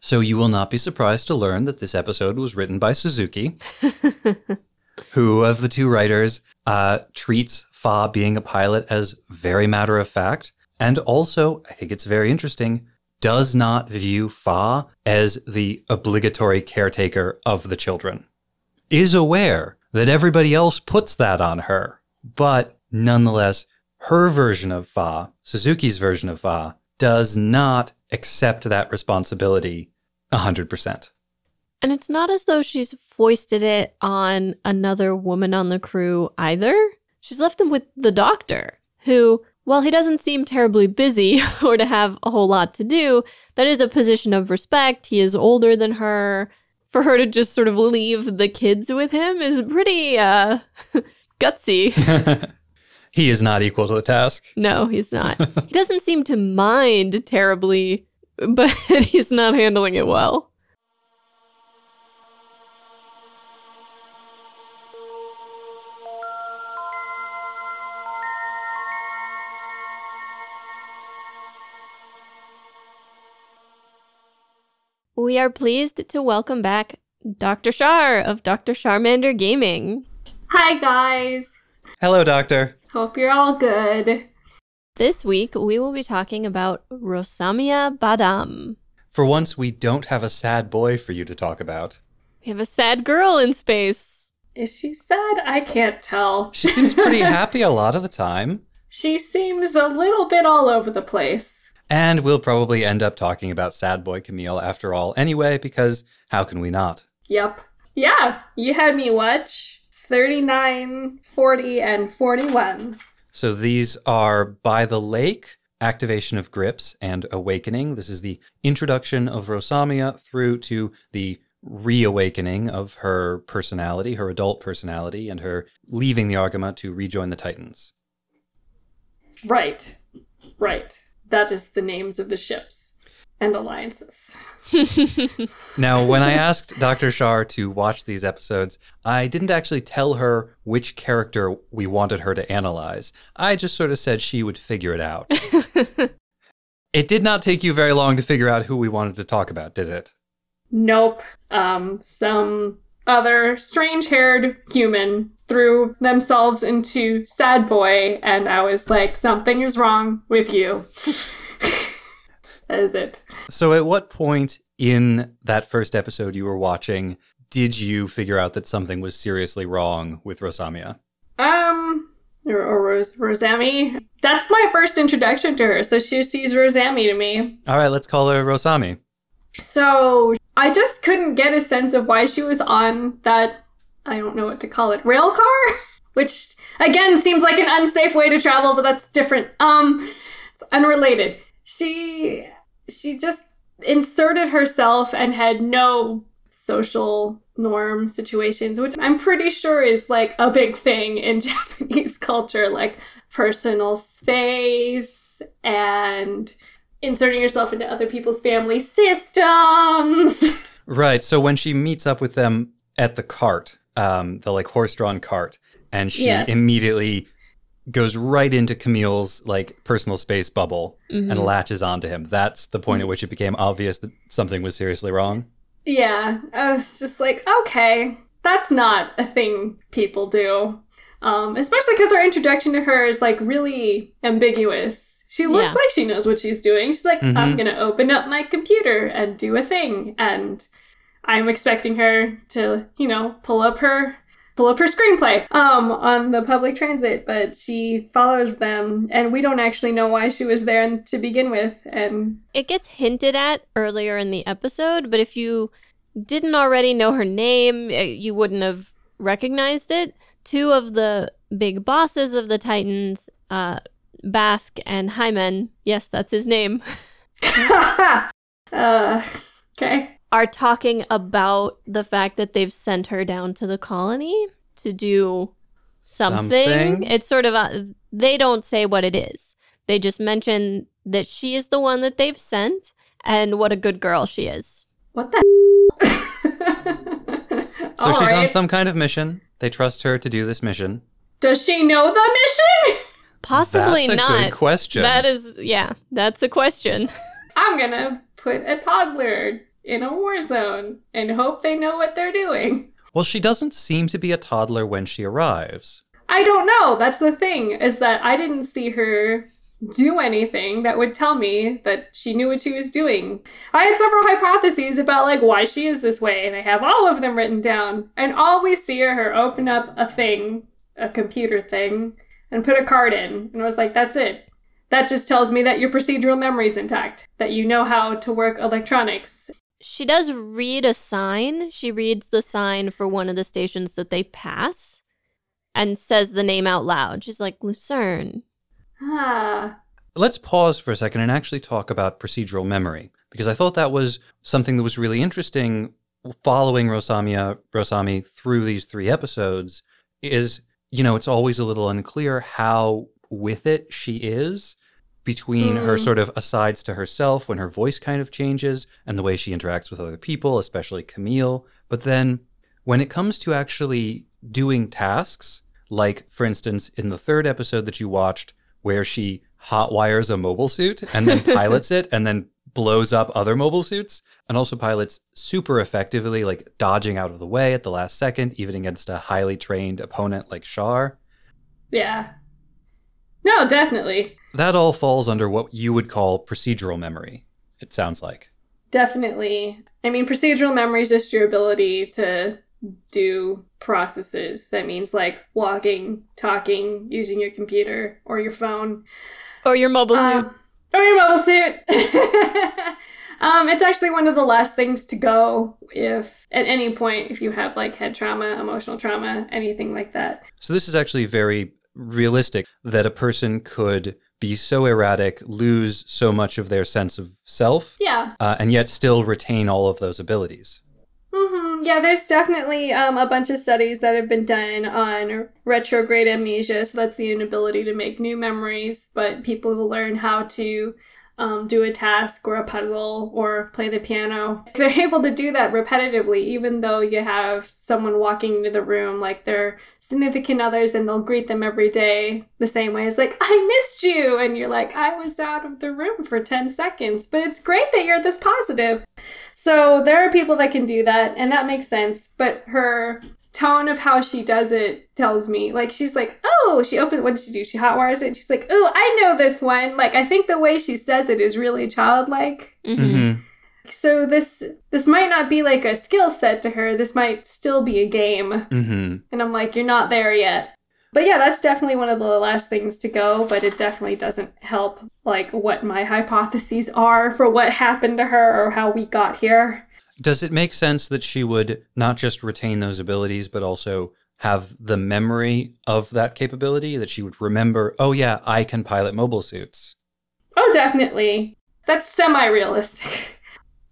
So you will not be surprised to learn that this episode was written by Suzuki, who of the two writers uh, treats Fa being a pilot as very matter of fact, and also I think it's very interesting does not view Fa as the obligatory caretaker of the children. Is aware that everybody else puts that on her, but nonetheless, her version of Fa, Suzuki's version of Fa, does not accept that responsibility 100%. And it's not as though she's foisted it on another woman on the crew either. She's left them with the doctor, who, while he doesn't seem terribly busy or to have a whole lot to do, that is a position of respect. He is older than her. for her to just sort of leave the kids with him is pretty uh gutsy. he is not equal to the task. No, he's not. he doesn't seem to mind terribly, but he's not handling it well. We are pleased to welcome back Dr. Shar of Dr. Charmander Gaming. Hi, guys. Hello, Doctor. Hope you're all good. This week, we will be talking about Rosamia Badam. For once, we don't have a sad boy for you to talk about. We have a sad girl in space. Is she sad? I can't tell. She seems pretty happy a lot of the time. She seems a little bit all over the place. And we'll probably end up talking about Sad Boy Camille after all anyway, because how can we not? Yep. Yeah, you had me watch 39, 40, and 41. So these are By the Lake, Activation of Gryps, and Awakening. This is the introduction of Rosamia through to the reawakening of her personality, her adult personality, and her leaving the Argama to rejoin the Titans. Right. Right. That is the names of the ships and alliances. Now, when I asked Dr. Shar to watch these episodes, I didn't actually tell her which character we wanted her to analyze. I just sort of said she would figure it out. it did not take you very long to figure out who we wanted to talk about, did it? Nope. Um, some other strange haired human threw themselves into Sad Boy, and I was like, something is wrong with you. that is it. So, at what point in that first episode you were watching did you figure out that something was seriously wrong with Rosamia? Um, or, or Rose, Rosami. That's my first introduction to her, so she sees Rosami to me. All right, let's call her Rosami. So I just couldn't get a sense of why she was on that, I don't know what to call it, rail car? Which, again, seems like an unsafe way to travel, but that's different. Um, it's unrelated. She, she just inserted herself and had no social norm situations, which I'm pretty sure is like a big thing in Japanese culture, like personal space and inserting yourself into other people's family systems. Right. So when she meets up with them at the cart, um, the like horse-drawn cart, and she Yes. immediately goes right into Camille's like personal space bubble and latches onto him. That's the point at which it became obvious that something was seriously wrong. Yeah, I was just like, okay, that's not a thing people do. Um, especially because our introduction to her is like really ambiguous. She looks Yeah. like she knows what she's doing. She's like, I'm Mhm. gonna open up my computer and do a thing, and I'm expecting her to, you know, pull up her pull up her screenplay um on the public transit but she follows them and we don't actually know why she was there to begin with and It gets hinted at earlier in the episode, but if you didn't already know her name, eh, you wouldn't have recognized it. Two of the big bosses of the Titans, uh, Bask and Hymen, yes, that's his name, uh okay are talking about the fact that they've sent her down to the colony to do something. Something? It's sort of a, they don't say what it is. They just mention that she is the one that they've sent and what a good girl she is. What the? So she's on some kind of mission. They trust her to do this mission. Does she know the mission? Possibly That's a not. good question. That is, yeah, that's a question. I'm gonna put a toddler in a war zone and hope they know what they're doing. Well, she doesn't seem to be a toddler when she arrives. I don't know. That's the thing, is that I didn't see her do anything that would tell me that she knew what she was doing. I had several hypotheses about like why she is this way, and I have all of them written down. And all we see are her open up a thing, a computer thing, and put a card in. And I was like, that's it. That just tells me that your procedural memory is intact, that you know how to work electronics. She does read a sign. She reads the sign for one of the stations that they pass and says the name out loud. She's like, Lucerne. Ah, Let's pause for a second and actually talk about procedural memory because I thought that was something that was really interesting following Rosamia Rosami through these three episodes is, you know, it's always a little unclear how with it she is between her Mm. sort of asides to herself when her voice kind of changes and the way she interacts with other people, especially Camille. But then when it comes to actually doing tasks, like for instance, in the third episode that you watched, where she hot wires a mobile suit and then pilots it and then blows up other mobile suits and also pilots super effectively, like dodging out of the way at the last second, even against a highly trained opponent like Char. Yeah. No, definitely. That all falls under what you would call procedural memory, it sounds like. Definitely. I mean, procedural memory is just your ability to do processes. That means like walking, talking, using your computer or your phone. Or your mobile suit. Um, or your mobile suit. um, it's actually one of the last things to go if at any point if you have like head trauma, emotional trauma, anything like that. So this is actually very realistic that a person could be so erratic, lose so much of their sense of self, Yeah. uh, and yet still retain all of those abilities. hmm Yeah, there's definitely um, a bunch of studies that have been done on retrograde amnesia. So that's the inability to make new memories, but people who learn how to um, do a task or a puzzle or play the piano, they're able to do that repetitively, even though you have someone walking into the room like their significant others and they'll greet them every day the same way. It's like, I missed you. And you're like, I was out of the room for 10 seconds, but it's great that you're this positive. So there are people that can do that, and that makes sense. But her tone of how she does it tells me, like, she's like, oh, she opened, what did she do? She hot wires it. She's like, oh, I know this one. Like, I think the way she says it is really childlike. Mhm. Mm-hmm. So this this might not be like a skill set to her. This might still be a game. Mm-hmm. And I'm like, you're not there yet. But yeah, that's definitely one of the last things to go, but it definitely doesn't help like what my hypotheses are for what happened to her or how we got here. Does it make sense that she would not just retain those abilities, but also have the memory of that capability? That she would remember, oh, yeah, I can pilot mobile suits. Oh, definitely. That's semi-realistic.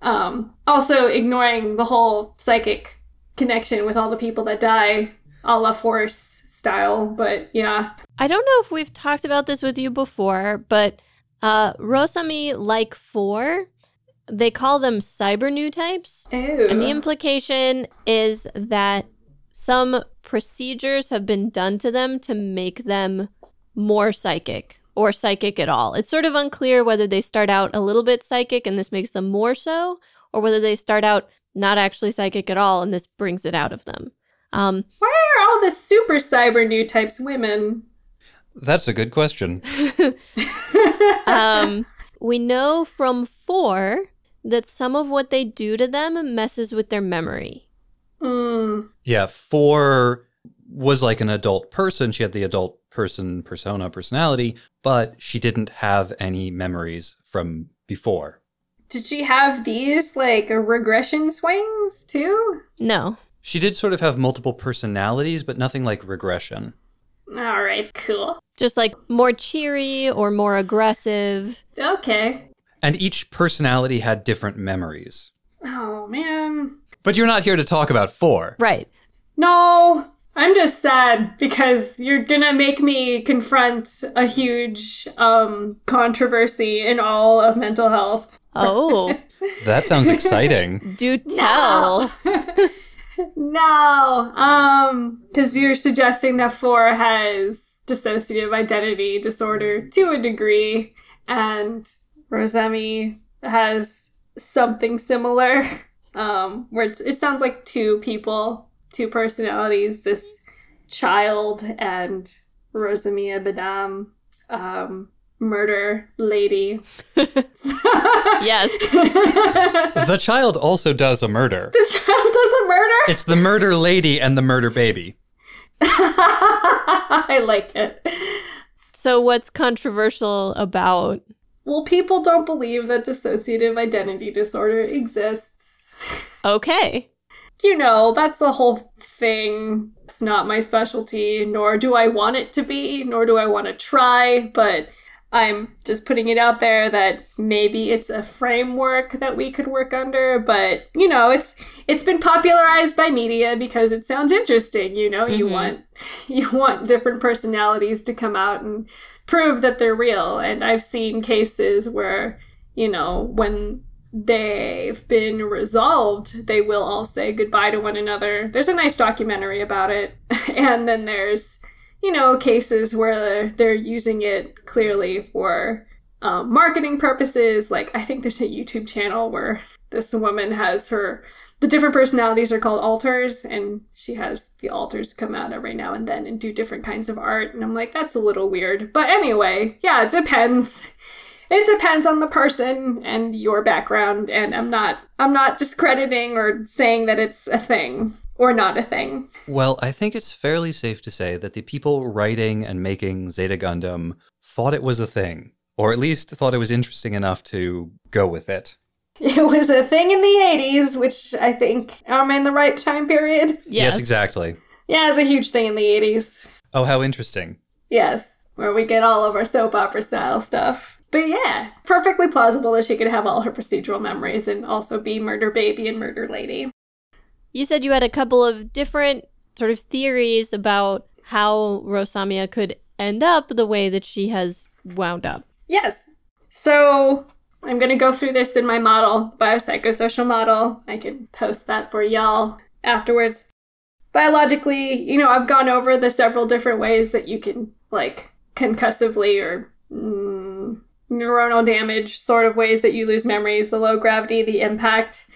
Um, also ignoring the whole psychic connection with all the people that die, a la Force style. But yeah, I don't know if we've talked about this with you before, but uh, Rosami like four, they call them cyber new types. Ew. And the implication is that some procedures have been done to them to make them more psychic or psychic at all. It's sort of unclear whether they start out a little bit psychic and this makes them more so, or whether they start out not actually psychic at all and this brings it out of them. Um, Why are all the super cyber new types women? That's a good question. um, we know from four that some of what they do to them messes with their memory. Hmm. Yeah, four was like an adult person. She had the adult person persona personality, but she didn't have any memories from before. Did she have these like regression swings too? No. She did sort of have multiple personalities, but nothing like regression. All right, cool. Just like more cheery or more aggressive. Okay. And each personality had different memories. Oh man. But you're not here to talk about four. Right. No, I'm just sad because you're gonna make me confront a huge um controversy in all of mental health. Oh, That sounds exciting. do tell. no, um, because you're suggesting that four has dissociative identity disorder to a degree, and Rosami has something similar, um, where it's, it sounds like two people, two personalities, this child and Rosamia Badam, um, murder lady. Yes. the child also does a murder. The child does a murder? It's the murder lady and the murder baby. I like it. So, what's controversial about? Well, people don't believe that dissociative identity disorder exists. Okay. You know, that's the whole thing. It's not my specialty, nor do I want it to be, nor do I want to try, but I'm just putting it out there that maybe it's a framework that we could work under, but you know, it's it's been popularized by media because it sounds interesting, you know, you Mhm. want you want different personalities to come out and prove that they're real. And I've seen cases where, you know, when they've been resolved, they will all say goodbye to one another. There's a nice documentary about it. and then there's you know, cases where they're, using it clearly for um, marketing purposes. Like, I think there's a YouTube channel where this woman has her, the different personalities are called alters, and she has the alters come out every now and then and do different kinds of art. And I'm like, that's a little weird. But anyway, yeah, it depends. It depends on the person and your background, and I'm not I'm not discrediting or saying that it's a thing or not a thing. Well, I think it's fairly safe to say that the people writing and making Zeta Gundam thought it was a thing, or at least thought it was interesting enough to go with it. It was a thing in the 80s, which I think I'm in the right time period. Yes, yes exactly. Yeah, it's a huge thing in the 80s. Oh, how interesting. Yes, where we get all of our soap opera style stuff. But yeah, perfectly plausible that she could have all her procedural memories and also be Murder Baby and Murder Lady. You said you had a couple of different sort of theories about how Rosamia could end up the way that she has wound up. Yes. So I'm going to go through this in my model, biopsychosocial model. I can post that for y'all afterwards. Biologically, you know, I've gone over the several different ways that you can, like, concussively or mm, neuronal damage sort of ways that you lose memories the low gravity, the impact,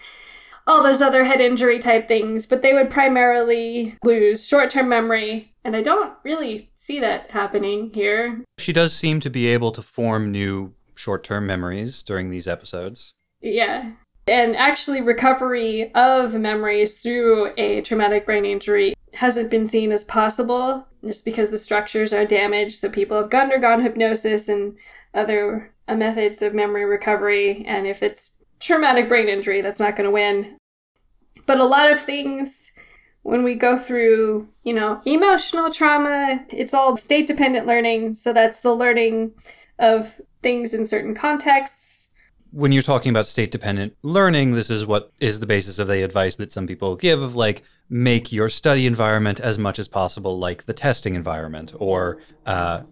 all those other head injury type things. But they would primarily lose short term memory. And I don't really see that happening here. She does seem to be able to form new short term memories during these episodes. Yeah. And actually, recovery of memories through a traumatic brain injury hasn't been seen as possible just because the structures are damaged. So people have undergone hypnosis and other uh, methods of memory recovery. And if it's traumatic brain injury, that's not going to win. But a lot of things, when we go through, you know, emotional trauma, it's all state dependent learning. So that's the learning of things in certain contexts When you're talking about state dependent learning, this is what is the basis of the advice that some people give of like, make your study environment as much as possible like the testing environment, or uh,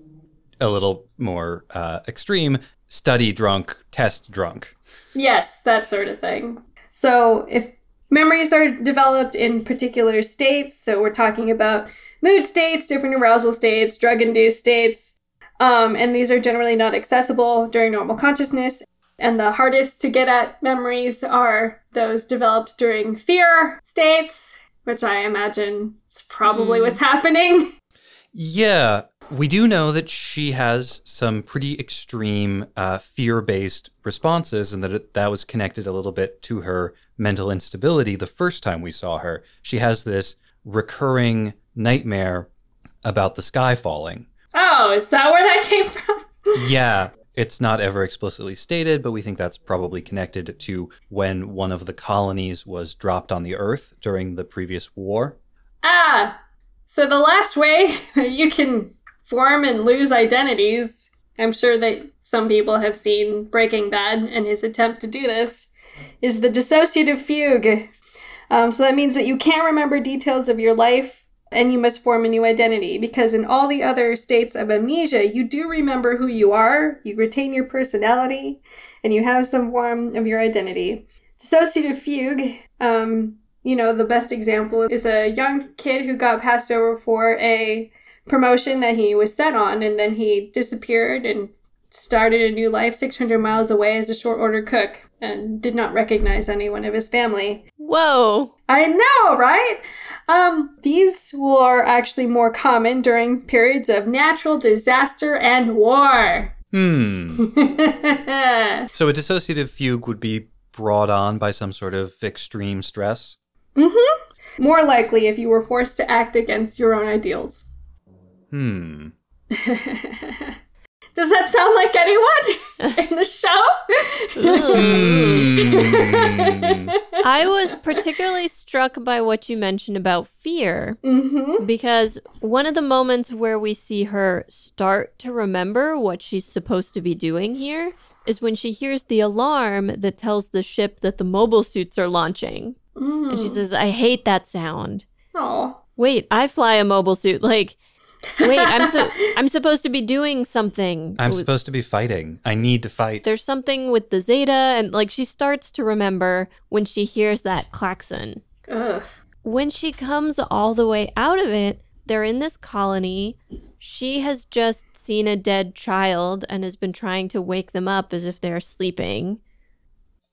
a little more uh, extreme, study drunk, test drunk. Yes, that sort of thing. So if memories are developed in particular states, so we're talking about mood states, different arousal states, drug induced states, um, and these are generally not accessible during normal consciousness. And the hardest to get at memories are those developed during fear states, which I imagine is probably what's happening. Yeah, we do know that she has some pretty extreme uh, fear-based responses, and that it, that was connected a little bit to her mental instability the first time we saw her. She has this recurring nightmare about the sky falling. Oh, is that where that came from? Yeah, it's not ever explicitly stated, but we think that's probably connected to when one of the colonies was dropped on the Earth during the previous war. Ah, so the last way you can form and lose identities, I'm sure that some people have seen Breaking Bad and his attempt to do this, is the dissociative fugue. Um, so that means that you can't remember details of your life and you must form a new identity because in all the other states of amnesia, you do remember who you are, you retain your personality, and you have some form of your identity. Dissociative fugue, um, you know, the best example is a young kid who got passed over for a promotion that he was set on, and then he disappeared and started a new life 600 miles away as a short order cook and did not recognize anyone of his family. Whoa. I know, right? Um, these were actually more common during periods of natural disaster and war. Hmm. So a dissociative fugue would be brought on by some sort of extreme stress. Mhm. More likely if you were forced to act against your own ideals. Hmm. Does that sound like anyone in the show? Hmm. I was particularly struck by what you mentioned about fear mm-hmm. because one of the moments where we see her start to remember what she's supposed to be doing here is when she hears the alarm that tells the ship that the mobile suits are launching. And she says, I hate that sound. "Oh, Wait, I fly a mobile suit. Like, wait, I'm so I'm supposed to be doing something. I'm With- supposed to be fighting. I need to fight. There's something with the Zeta, and like she starts to remember when she hears that klaxon. ugh." When she comes all the way out of it, they're in this colony. She has just seen a dead child and has been trying to wake them up as if they're sleeping.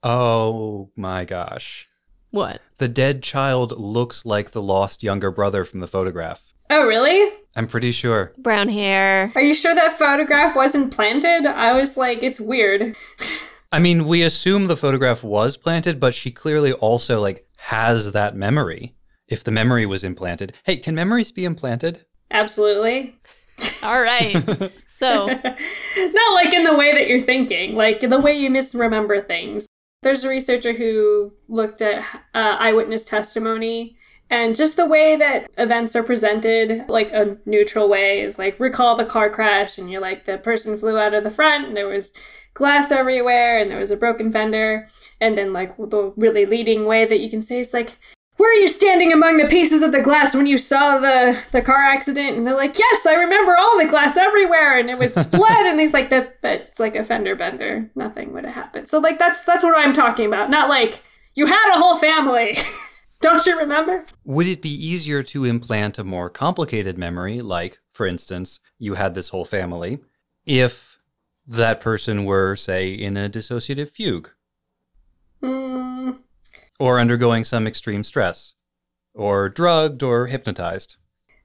oh my gosh. What? The dead child looks like the lost younger brother from the photograph. Oh, really? I'm pretty sure. Brown hair. Are you sure that photograph wasn't planted? I was like, it's weird. I mean, we assume the photograph was planted, but she clearly also like has that memory. If the memory was implanted. Hey, can memories be implanted? Absolutely. All right. so, Not like in the way that you're thinking, like in the way you misremember things. There's a researcher who looked at uh, eyewitness testimony and just the way that events are presented, like a neutral way, is like recall the car crash, and you're like, the person flew out of the front, and there was glass everywhere, and there was a broken fender. And then, like, the really leading way that you can say is like, where are you standing among the pieces of the glass when you saw the the car accident? And they're like, yes, I remember all the glass everywhere, and it was blood. and he's like, that, but it's like a fender bender. Nothing would have happened. So like that's that's what I'm talking about. Not like you had a whole family. Don't you remember? Would it be easier to implant a more complicated memory, like, for instance, you had this whole family, if that person were, say, in a dissociative fugue Hmm. or undergoing some extreme stress or drugged or hypnotized?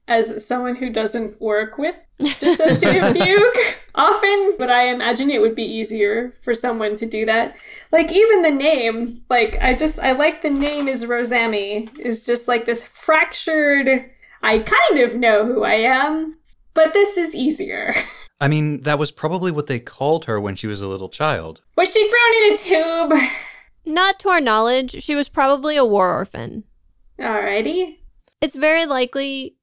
As someone who doesn't work with dissociative fugue often, but I imagine it would be easier for someone to do that. Like even the name, like I just I like the name is Rosami is just like this fractured. I kind of know who I am, but this is easier. I mean, that was probably what they called her when she was a little child. Was she thrown in a tube? not to our knowledge, she was probably a war orphan. Alrighty. It's very likely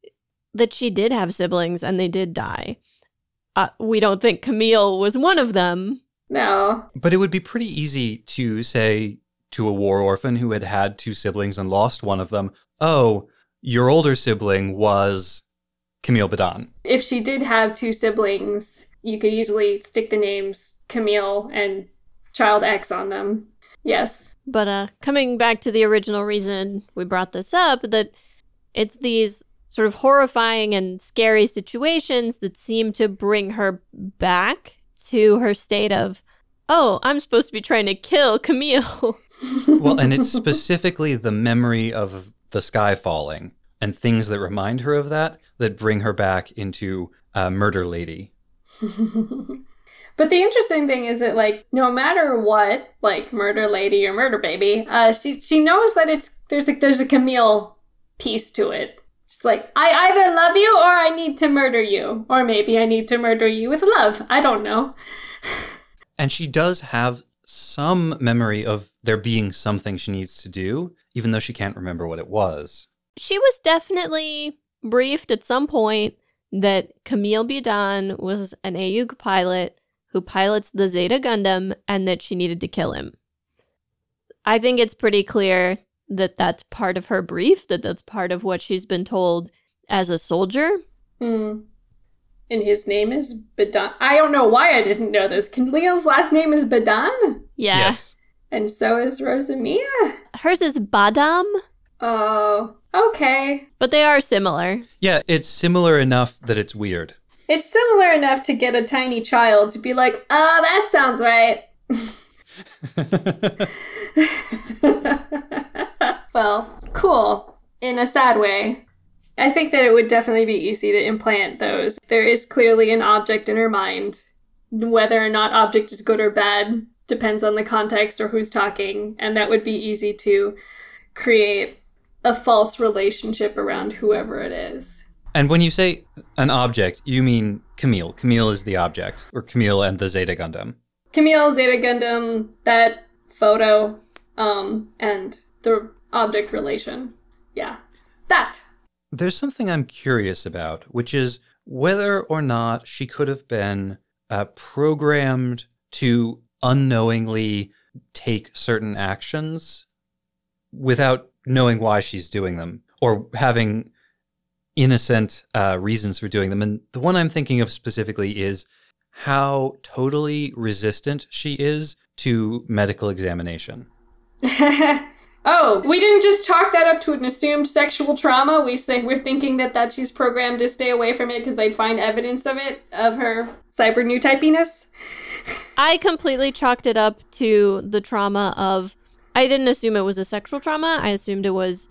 that she did have siblings and they did die. Uh, we don't think Camille was one of them. No. But it would be pretty easy to say to a war orphan who had had two siblings and lost one of them, oh, your older sibling was Camille Bidan. If she did have two siblings, you could easily stick the names Camille and Child X on them. Yes. But uh, coming back to the original reason we brought this up, that it's these sort of horrifying and scary situations that seem to bring her back to her state of, oh, I'm supposed to be trying to kill Camille. Well, and it's specifically the memory of the sky falling and things that remind her of that that bring her back into uh, Murder Lady. But the interesting thing is that like no matter what, like murder lady or murder baby, uh she she knows that it's there's a there's a Camille piece to it. She's like, I either love you or I need to murder you. Or maybe I need to murder you with love. I don't know. And she does have some memory of there being something she needs to do, even though she can't remember what it was. she was definitely briefed at some point that Camille Bidan was an AEUG pilot who pilots the Zeta Gundam and that she needed to kill him. I think it's pretty clear that that's part of her brief, that that's part of what she's been told as a soldier. Hmm. And his name is Badan. I don't know why I didn't know this. Camille's last name is Badan? Yeah. Yes. And so is Rosamia? Hers is Badam, Oh, okay. but they are similar. Yeah, it's similar enough that it's weird. It's similar enough to get a tiny child to be like, oh, that sounds right. well, cool. In a sad way. I think that it would definitely be easy to implant those. There is clearly an object in her mind. Whether or not object is good or bad depends on the context or who's talking, and that would be easy to create a false relationship around whoever it is. And when you say an object, you mean Camille. Camille is the object, or Camille and the Zeta Gundam. Camille, Zeta Gundam, that photo, um, and the object relation. Yeah. That. There's something I'm curious about, which is whether or not she could have been uh, programmed to unknowingly take certain actions without knowing why she's doing them or having innocent uh, reasons for doing them. And the one I'm thinking of specifically is how totally resistant she is to medical examination. oh, we didn't just chalk that up to an assumed sexual trauma. We say we're thinking that that she's programmed to stay away from it because they'd find evidence of it of her cyber new typiness. I completely chalked it up to the trauma of. I didn't assume it was a sexual trauma. I assumed it was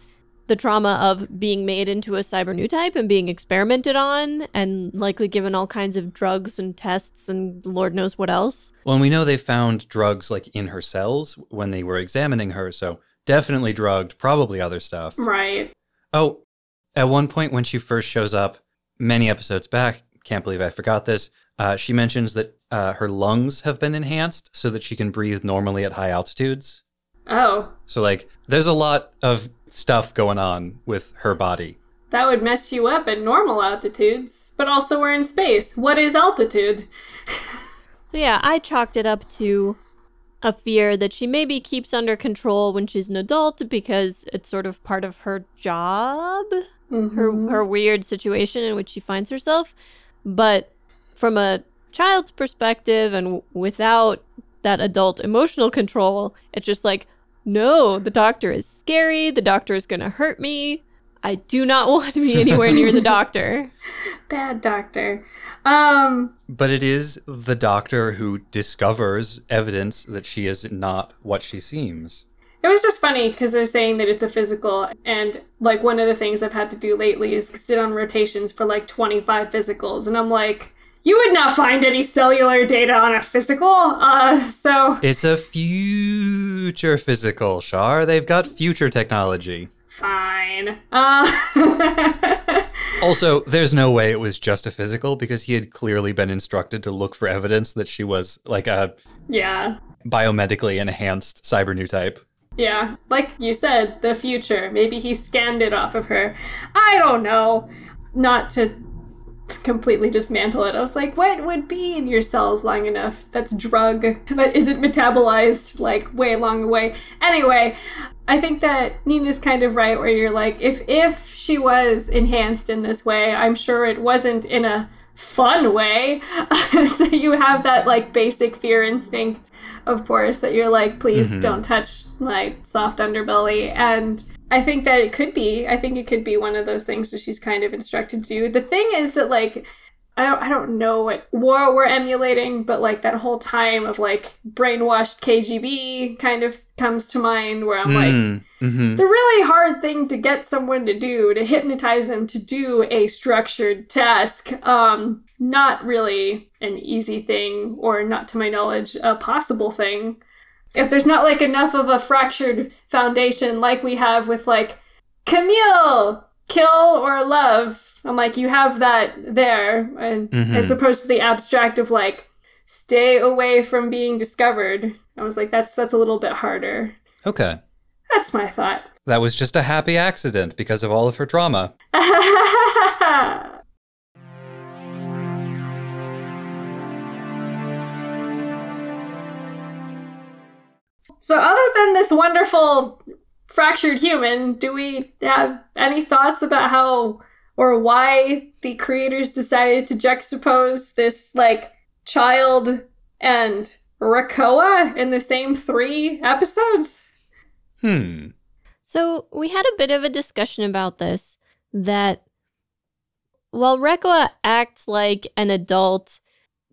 the trauma of being made into a cyber new type and being experimented on and likely given all kinds of drugs and tests and Lord knows what else. Well, and we know they found drugs like in her cells when they were examining her, so definitely drugged, probably other stuff. Right. Oh, at one point when she first shows up, many episodes back, can't believe I forgot this, uh, she mentions that uh, her lungs have been enhanced so that she can breathe normally at high altitudes. Oh, So, like, there's a lot of stuff going on with her body. that would mess you up at normal altitudes. But also, we're in space. What is altitude? So yeah, I chalked it up to a fear that she maybe keeps under control when she's an adult because it's sort of part of her job, her mm-hmm. her weird situation in which she finds herself. But from a child's perspective and w- without that adult emotional control, it's just like, no, the doctor is scary. The doctor is going to hurt me. I do not want to be anywhere near the doctor. Bad doctor. Um, But it is the doctor who discovers evidence that she is not what she seems. It was just funny because they're saying that it's a physical, and like one of the things I've had to do lately is sit on rotations for like 25 physicals, and I'm like, you would not find any cellular data on a physical. Uh, so It's a future physical, Shar. They've got future technology. Fine. Uh, Also, there's no way it was just a physical because he had clearly been instructed to look for evidence that she was like a yeah, biomedically enhanced cyber new type. yeah. Like you said, the future. Maybe he scanned it off of her. I don't know. Not to completely dismantle it. I was like, what would be in your cells long enough that's drug but isn't metabolized like way along the way? Anyway, I think that Nina's kind of right where you're like, if if she was enhanced in this way, I'm sure it wasn't in a fun way. so you have that like basic fear instinct, of course, that you're like, please mm-hmm. don't touch my soft underbelly. And I think that it could be. I think it could be one of those things that she's kind of instructed to do. The thing is that like I don't I don't know what war we're emulating, but like that whole time of like brainwashed KGB kind of comes to mind where I'm like mm-hmm. the really hard thing to get someone to do to hypnotize them to do a structured task um not really an easy thing or not to my knowledge a possible thing if there's not like enough of a fractured foundation like we have with like camille kill or love i'm like you have that there and Mhm. as opposed to the abstract of like stay away from being discovered i was like that's that's a little bit harder Okay. that's my thought That was just a happy accident because of all of her trauma. so, other than this wonderful fractured human, do we have any thoughts about how or why the creators decided to juxtapose this like child and Rekoa in the same three episodes? Hmm. So we had a bit of a discussion about this that while Rekoa acts like an adult,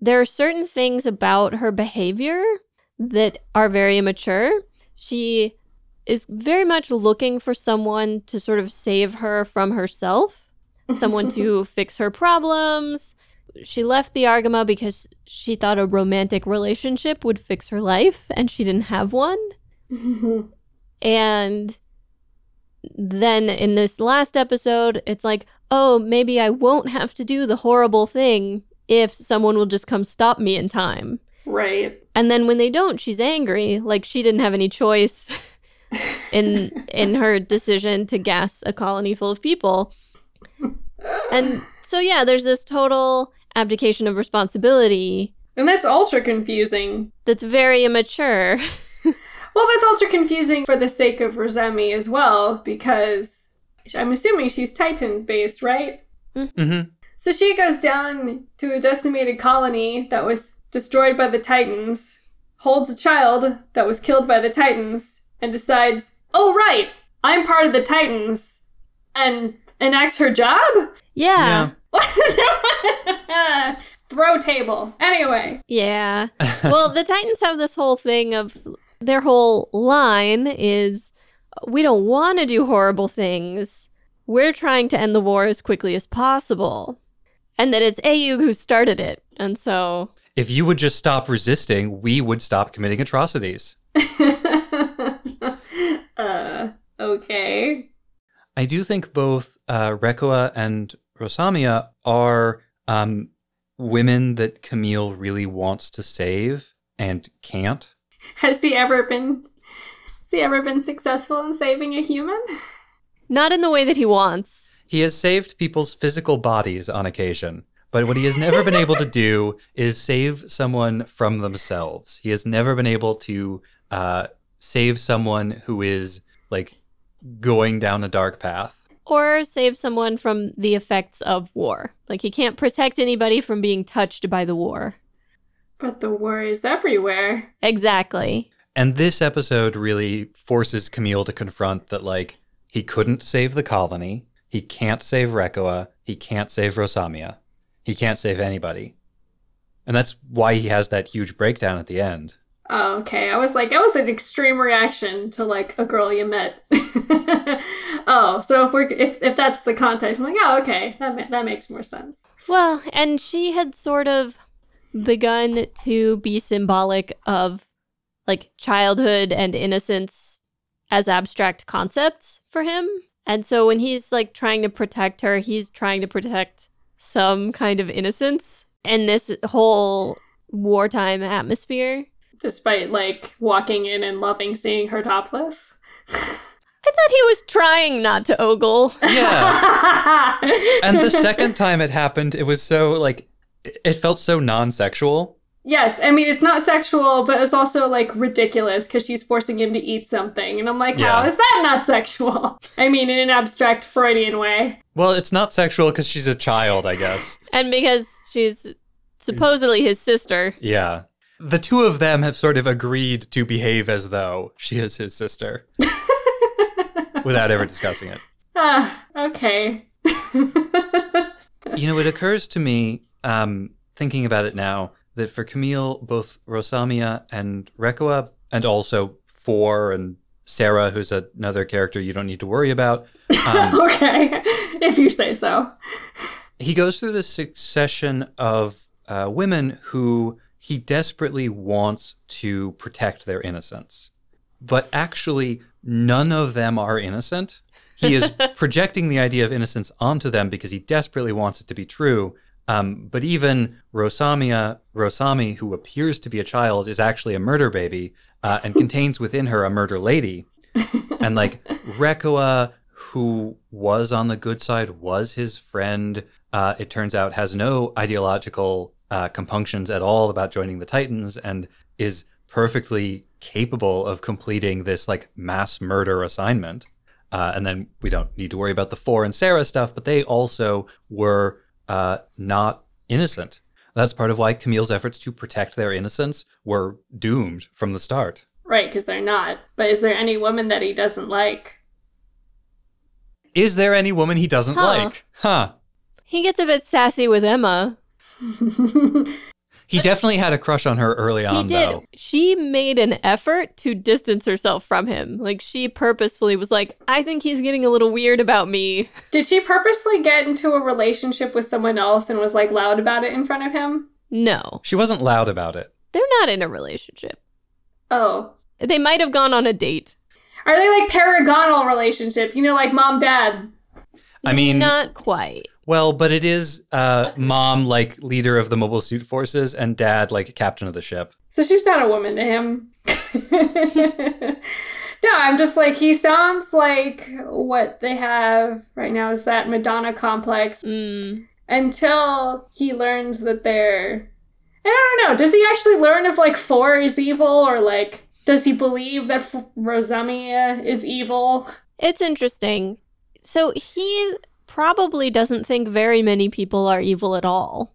there are certain things about her behavior that are very immature. She is very much looking for someone to sort of save her from herself, someone to fix her problems. She left the Argama because she thought a romantic relationship would fix her life, and she didn't have one. And then in this last episode, it's like, oh, maybe I won't have to do the horrible thing if someone will just come stop me in time. Right. And then when they don't, she's angry, like she didn't have any choice in in her decision to gas a colony full of people. And so yeah, there's this total abdication of responsibility And that's ultra confusing. that's very immature. Well, that's ultra confusing for the sake of Rosami as well, because I'm assuming she's Titans based, right? Mm-hmm. So she goes down to a decimated colony that was destroyed by the Titans, holds a child that was killed by the Titans, and decides, oh, right, I'm part of the Titans, and enacts her job? yeah. Throw table. Anyway. Yeah. well, the Titans have this whole thing of their whole line is we don't want to do horrible things. We're trying to end the war as quickly as possible. And that it's AEUG who started it. And so, If you would just stop resisting, we would stop committing atrocities. uh, okay. I do think both uh, Rekoa and Rosamia are um, women that Camille really wants to save and can't. Has he ever been has he ever been successful in saving a human? not in the way that he wants. He has saved people's physical bodies on occasion, but what he has never been able to do is save someone from themselves. He has never been able to uh, save someone who is like going down a dark path. Or save someone from the effects of war. Like, he can't protect anybody from being touched by the war. But the war is everywhere. Exactly. And this episode really forces Camille to confront that, like, he couldn't save the colony, he can't save Rekoa, he can't save Rosamia, he can't save anybody. And that's why he has that huge breakdown at the end. Oh, okay. I was like, that was an extreme reaction to like a girl you met. oh, so if we're if if that's the context, I'm like, oh, okay, that ma- that makes more sense. Well, and she had sort of begun to be symbolic of like childhood and innocence as abstract concepts for him. And so when he's like trying to protect her, he's trying to protect some kind of innocence in this whole wartime atmosphere. Despite like walking in and loving seeing her topless. I thought he was trying not to ogle. Yeah. and the second time it happened, it was so, like, it felt so non sexual. Yes, I mean it's not sexual, but it's also like ridiculous because she's forcing him to eat something, and I'm like, how Yeah. is that not sexual? I mean, in an abstract Freudian way. Well, it's not sexual because she's a child, I guess. and because she's supposedly his sister. Yeah. The two of them have sort of agreed to behave as though she is his sister without ever discussing it. Ah, okay. You know, it occurs to me, um, thinking about it now, that for Camille, both Rosamia and Rekoa, and also Four and Sarah, who's another character you don't need to worry about, um, okay, if you say so. he goes through the succession of uh, women who he desperately wants to protect their innocence. But actually, none of them are innocent. He is projecting the idea of innocence onto them because he desperately wants it to be true. Um, but even Rosamia, Rosami, who appears to be a child, is actually a murder baby uh, and contains within her a murder lady. And like Rekoa, who was on the good side, was his friend. Uh, it turns out has no ideological uh, compunctions at all about joining the Titans, and is perfectly capable of completing this like mass murder assignment. Uh, and then we don't need to worry about the Four and Sarah stuff, but they also were uh, not innocent. That's part of why Camille's efforts to protect their innocence were doomed from the start. Right, because they're not. But is there any woman that he doesn't like? Is there any woman he doesn't Huh. like? Huh. He gets a bit sassy with Emma. He definitely had a crush on her early on. He on, did. though. She made an effort to distance herself from him. Like she purposefully was like, I think he's getting a little weird about me. Did she purposely get into a relationship with someone else and was like loud about it in front of him? No, She wasn't loud about it. they're not in a relationship. Oh. They might have gone on a date. Are they like paragonal relationship? You know, like mom dad. I mean, not quite. well, but it is uh, mom like leader of the mobile suit forces and dad like captain of the ship. So she's not a woman to him. no, I'm just like, he sounds like what they have right now is that Madonna complex Mm. until he learns that they're. And I don't know, does he actually learn if like four is evil or like. Does he believe that F- Rosamia is evil? It's interesting. So he probably doesn't think very many people are evil at all.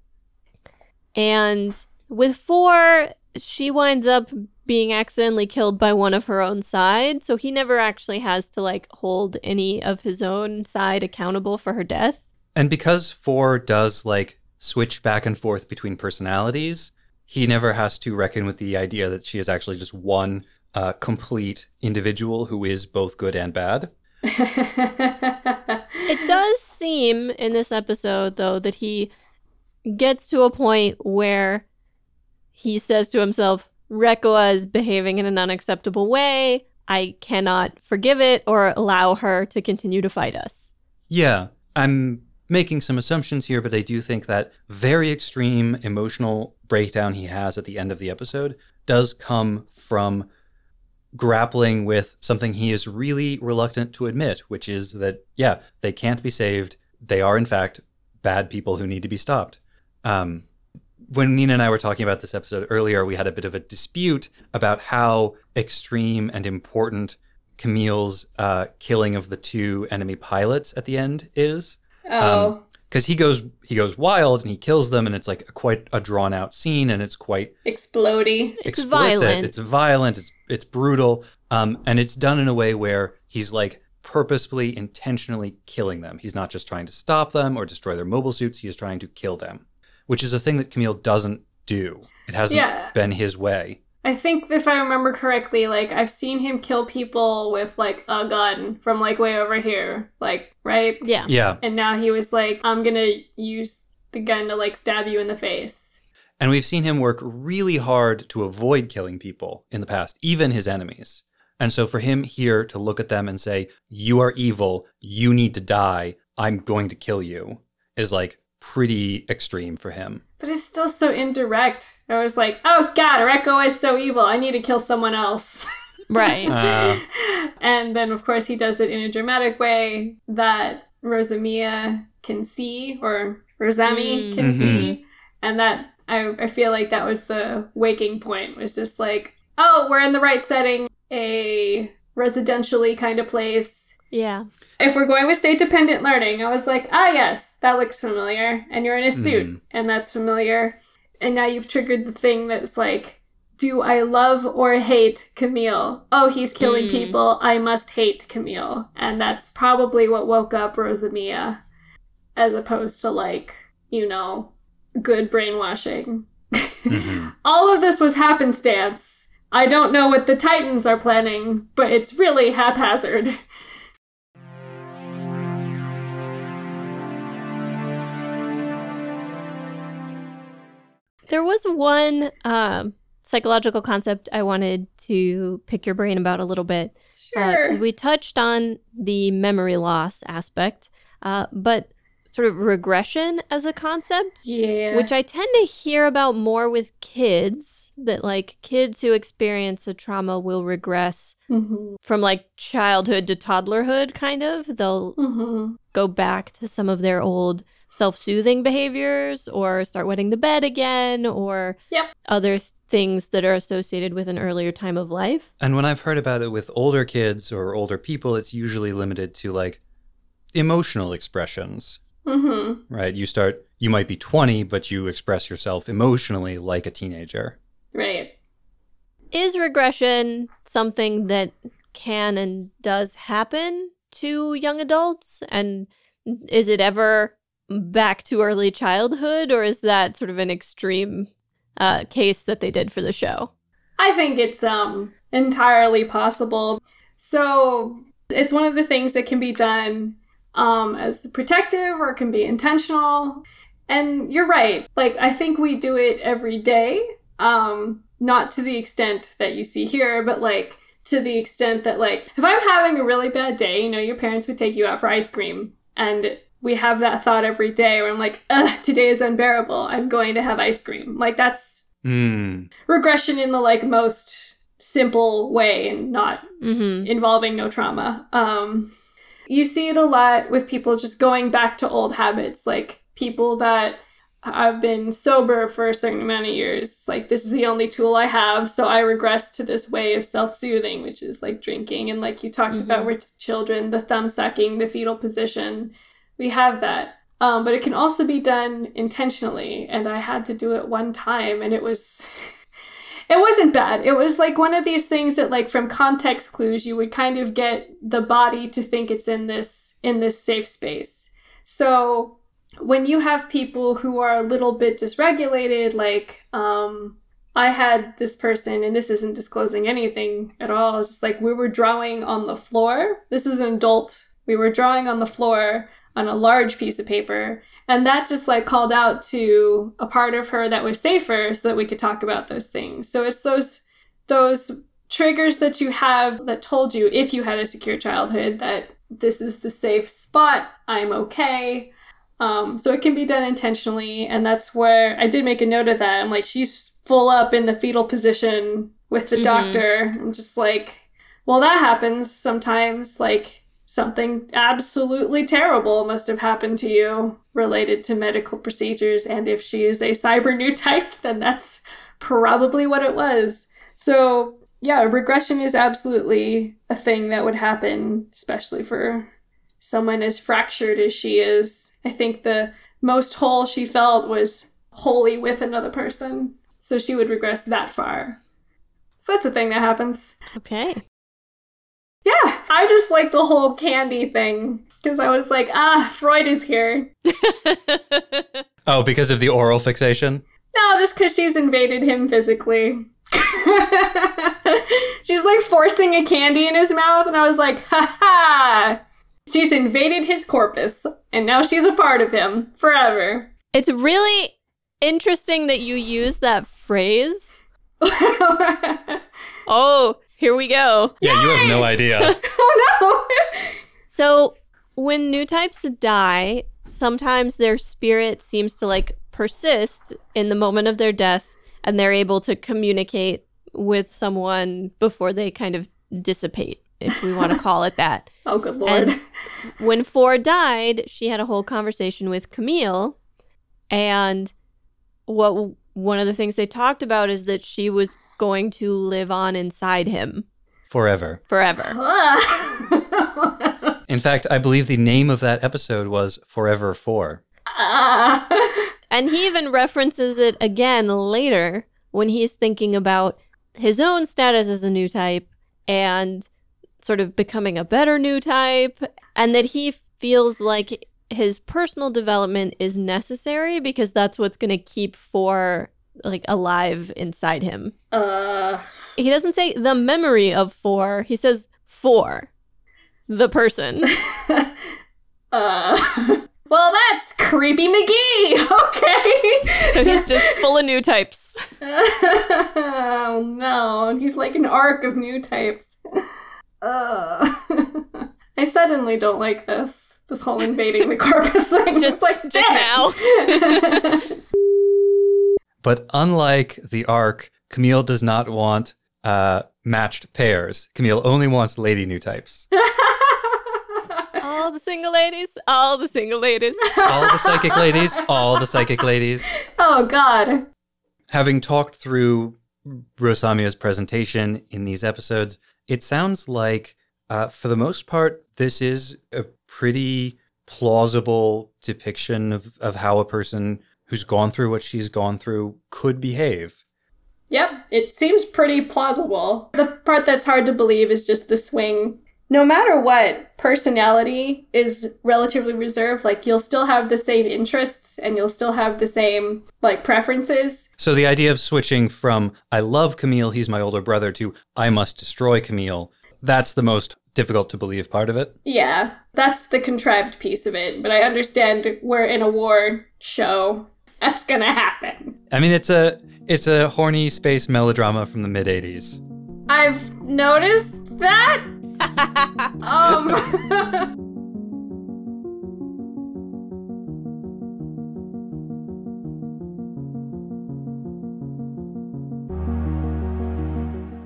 And with four, she winds up being accidentally killed by one of her own side. So he never actually has to like hold any of his own side accountable for her death. And because four does like switch back and forth between personalities, he never has to reckon with the idea that she is actually just one uh, complete individual who is both good and bad. It does seem in this episode, though, that he gets to a point where he says to himself, Rekoa is behaving in an unacceptable way. I cannot forgive it or allow her to continue to fight us. Yeah, I'm making some assumptions here, but I do think that very extreme emotional breakdown he has at the end of the episode does come from grappling with something he is really reluctant to admit, which is that, yeah, they can't be saved. They are, in fact, bad people who need to be stopped. Um, when Nina and I were talking about this episode earlier, we had a bit of a dispute about how extreme and important Camille's uh, killing of the two enemy pilots at the end is oh. Because he goes he goes wild and he kills them and it's like a, quite a drawn out scene and it's quite Explodey. It's explicit. violent. it's violent. It's it's brutal. Um and it's done in a way where he's like purposefully intentionally killing them. He's not just trying to stop them or destroy their mobile suits. He is trying to kill them which is a thing that Camille doesn't do. It hasn't Yeah. been his way I think if I remember correctly, like I've seen him kill people with like a gun from like way over here, like right. Yeah. yeah And now he was like, I'm gonna use the gun to like stab you in the face. And we've seen him work really hard to avoid killing people in the past, even his enemies. And so for him here to look at them and say, You are evil, you need to die, I'm going to kill you, is like pretty extreme for him. But it's still so indirect. I was like, oh god, Reko is so evil. I need to kill someone else. Right. Uh, and then, of course, he does it in a dramatic way that Rosamia can see, or Rosami Mm. can Mhm. see. And that, I, I feel like that was the waking point, was just like, oh, we're in the right setting, a residentially kind of place. Yeah. If we're going with state dependent learning, I was like, ah, yes, that looks familiar. And you're in a suit, Mhm. and that's familiar. And now you've triggered the thing that's like, do I love or hate Camille? Oh, he's killing Mm. people. I must hate Camille. And that's probably what woke up Rosamia, as opposed to like, you know, good brainwashing. mhm. All of this was happenstance. I don't know what the Titans are planning, but it's really haphazard. There was one um, psychological concept I wanted to pick your brain about a little bit. Uh, 'cause we touched on the memory loss aspect, uh, but sort of regression as a concept, yeah. which I tend to hear about more with kids, that like kids who experience a trauma will regress hmm from like childhood to toddlerhood, kind of. They'll hmm go back to some of their old self-soothing behaviors or start wetting the bed again or Yep. other th- things that are associated with an earlier time of life. And when I've heard about it with older kids or older people, it's usually limited to like emotional expressions, hmm right? You start, you might be 20, but you express yourself emotionally like a teenager. Right. Is regression something that can and does happen to young adults and is it ever back to early childhood or is that sort of an extreme uh, case that they did for the show? I think it's um entirely possible. So it's one of the things that can be done um as protective or can be intentional. And you're right. Like I think we do it every day. Um not to the extent that you see here, but like to the extent that like if I'm having a really bad day, you know, your parents would take you out for ice cream And we have that thought every day where I'm like, ugh, today is unbearable. I'm going to have ice cream. Like that's Mm. regression in the like most simple way and not Mm-hmm. involving no trauma. Um, you see it a lot with people just going back to old habits, like people that have been sober for a certain amount of years. Like this is the only tool I have, so I regress to this way of self-soothing, which is like drinking and like you talked about Mhm. with children, the thumb sucking, the fetal position. We have that. Um, but it can also be done intentionally, and I had to do it one time, and it was it wasn't bad. It was like one of these things that like from context clues you would kind of get the body to think it's in this in this safe space. So when you have people who are a little bit dysregulated like um I had this person and this isn't disclosing anything at all. It's just like we were drawing on the floor. This is an adult. We were drawing on the floor on a large piece of paper and that just like called out to a part of her that was safer so that we could talk about those things. So it's those those triggers that you have that told you if you had a secure childhood that this is the safe spot, I'm okay. Um, so it can be done intentionally, and that's where I did make a note of that. I'm like, she's full up in the fetal position with the Mhm. doctor. I'm just like, well, that happens sometimes. Like, something absolutely terrible must have happened to you related to medical procedures. And if she is a cyber new type, then that's probably what it was. So, yeah, regression is absolutely a thing that would happen, especially for someone as fractured as she is. I think the most whole she felt was wholly with another person. So she would regress that far. So that's a thing that happens. Okay. Yeah, I just like the whole candy thing because I was like, ah, Freud is here. Oh, because of the oral fixation? No, just because she's invaded him physically. she's like forcing a candy in his mouth, and I was like, ha ha! She's invaded his corpus, and now she's a part of him forever. it's really interesting that you use that phrase. Oh, here we go. Yeah, you have no idea. oh no! So, when new types die, sometimes their spirit seems to like persist in the moment of their death and they're able to communicate with someone before they kind of dissipate, if we want to call it that. Oh, good lord. And- When Four died, she had a whole conversation with Camille and what one of the things they talked about is that she was going to live on inside him Forever. forever. In fact, I believe the name of that episode was Forever 4. Ah. And he even references it again later when he's thinking about his own status as a new type and sort of becoming a better new type, and that he feels like his personal development is necessary because that's what's going to keep four like alive inside him. Uh, He doesn't say the memory of four, he says four, the person. uh. Well, that's creepy McGee. Okay. So he's just full of new types. oh no, he's like an arc of new types. Uh. I suddenly don't like this. This whole invading the corpus thing. Just- like just now. But unlike the arc, Camille does not want uh, matched pairs. Camille only wants lady new types. All the single ladies, all the single ladies. All the psychic ladies, all the psychic ladies. oh god. Having talked through Rosamia's presentation in these episodes, it sounds like, uh, for the most part, this is a pretty plausible depiction of, of how a person who's gone through what she's gone through could behave. Yep, it seems pretty plausible. The part that's hard to believe is just the swing. No matter what, personality is relatively reserved. Like, you'll still have the same interests and you'll still have the same, like, preferences. So the idea of switching from I love Camille, he's my older brother, to I must destroy Camille, that's the most difficult to believe part of it. Yeah, that's the contrived piece of it. But I understand we're in a war show. That's gonna happen. I mean, it's a it's a horny space melodrama from the mid '80s. I've noticed that. um.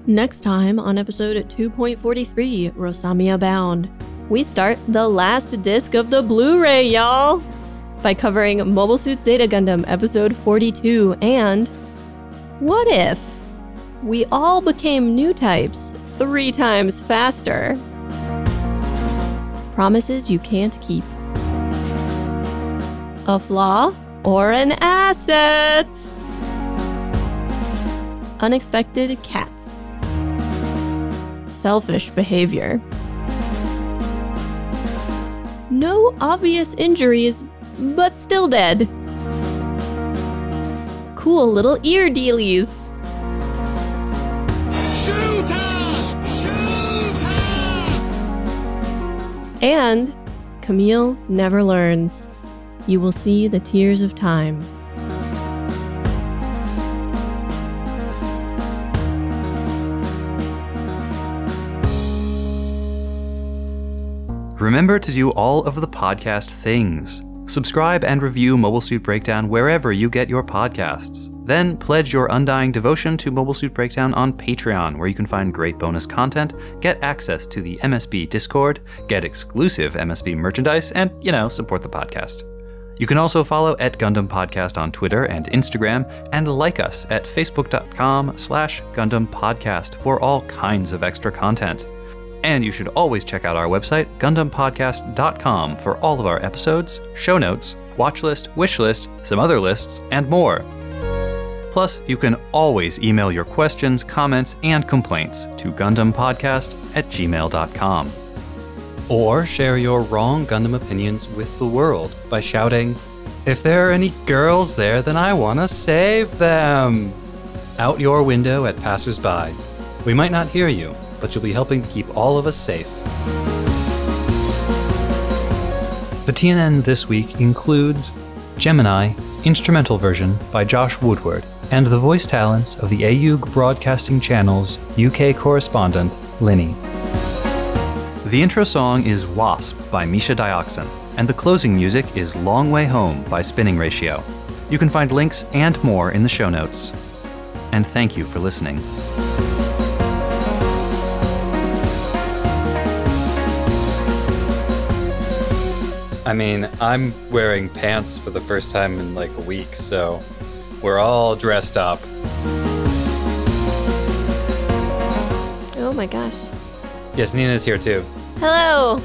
Next time on episode 2.43, Rosamia Bound, we start the last disc of the Blu ray, y'all! By covering Mobile Suit Zeta Gundam episode 42 and. What if we all became new types three times faster? Promises you can't keep. A flaw or an asset? Unexpected cats. Selfish behavior. No obvious injuries, but still dead. Cool little ear dealies. And Camille never learns. You will see the tears of time. Remember to do all of the podcast things. Subscribe and review Mobile Suit Breakdown wherever you get your podcasts. Then pledge your undying devotion to Mobile Suit Breakdown on Patreon, where you can find great bonus content, get access to the MSB Discord, get exclusive MSB merchandise, and, you know, support the podcast. You can also follow at Gundam Podcast on Twitter and Instagram, and like us at facebook.com slash Gundam Podcast for all kinds of extra content. And you should always check out our website, GundamPodcast.com, for all of our episodes, show notes, watch list, wish list, some other lists, and more. Plus, you can always email your questions, comments, and complaints to GundamPodcast at gmail.com. Or share your wrong Gundam opinions with the world by shouting, If there are any girls there, then I want to save them! Out your window at passersby. We might not hear you, but you'll be helping to keep all of us safe. The TNN this week includes Gemini, instrumental version by Josh Woodward, and the voice talents of the AEUG Broadcasting Channel's UK correspondent, Linny. The intro song is Wasp by Misha Dioxin, and the closing music is Long Way Home by Spinning Ratio. You can find links and more in the show notes. And thank you for listening. I mean, I'm wearing pants for the first time in like a week, so we're all dressed up. Oh my gosh. Yes, Nina's here too. Hello!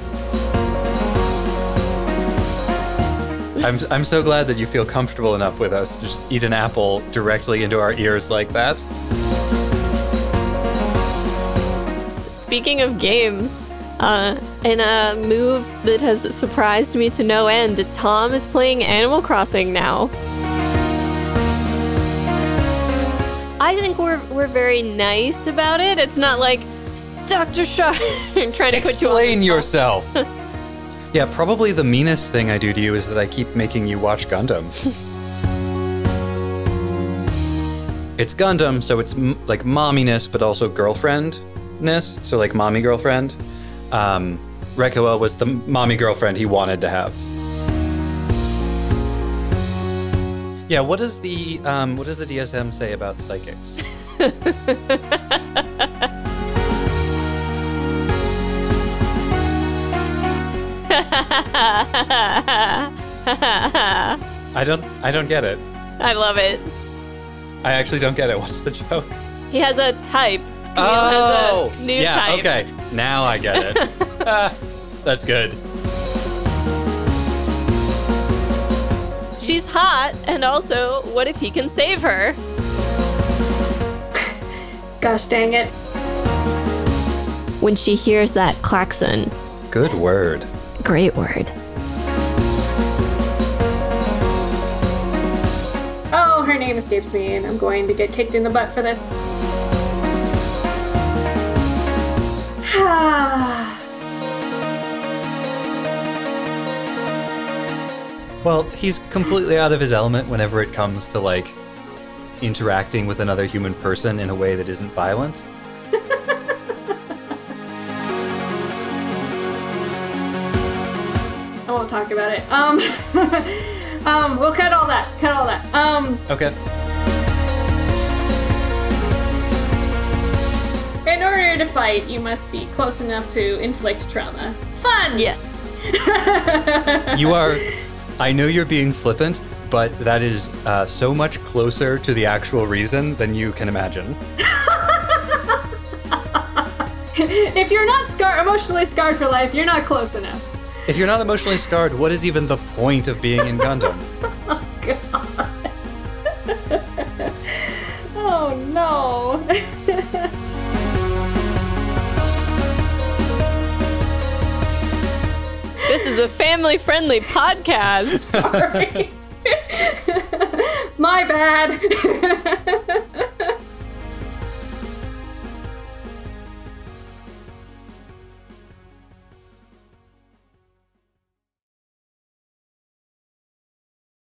I'm, I'm so glad that you feel comfortable enough with us to just eat an apple directly into our ears like that. Speaking of games, uh, in a move that has surprised me to no end, Tom is playing Animal Crossing now. I think we're we're very nice about it. It's not like Dr. Shaw trying to put you Explain yourself. yeah, probably the meanest thing I do to you is that I keep making you watch Gundam. it's Gundam, so it's m- like momminess, but also girlfriendness. So like mommy girlfriend. Um, Rekoa was the mommy girlfriend he wanted to have. Yeah, what does the um, what does the DSM say about psychics? I don't I don't get it. I love it. I actually don't get it. What's the joke? He has a type. Camille Oh, has a new yeah. type. Okay, now I get it. Ah, that's good. She's hot, and also, what if he can save her? Gosh dang it. When she hears that klaxon, Good word. great word. Oh, her name escapes me, and I'm going to get kicked in the butt for this. Well, he's completely out of his element whenever it comes to like interacting with another human person in a way that isn't violent. I won't talk about it. Um, um, we'll cut all that. Cut all that. Um, Okay. Order to fight, you must be close enough to inflict trauma. Fun! Yes. You are. I know you're being flippant, but that is uh, so much closer to the actual reason than you can imagine. if you're not scar- emotionally scarred for life, you're not close enough. If you're not emotionally scarred, what is even the point of being in Gundam? Oh no. This is a family friendly podcast. Sorry. My bad.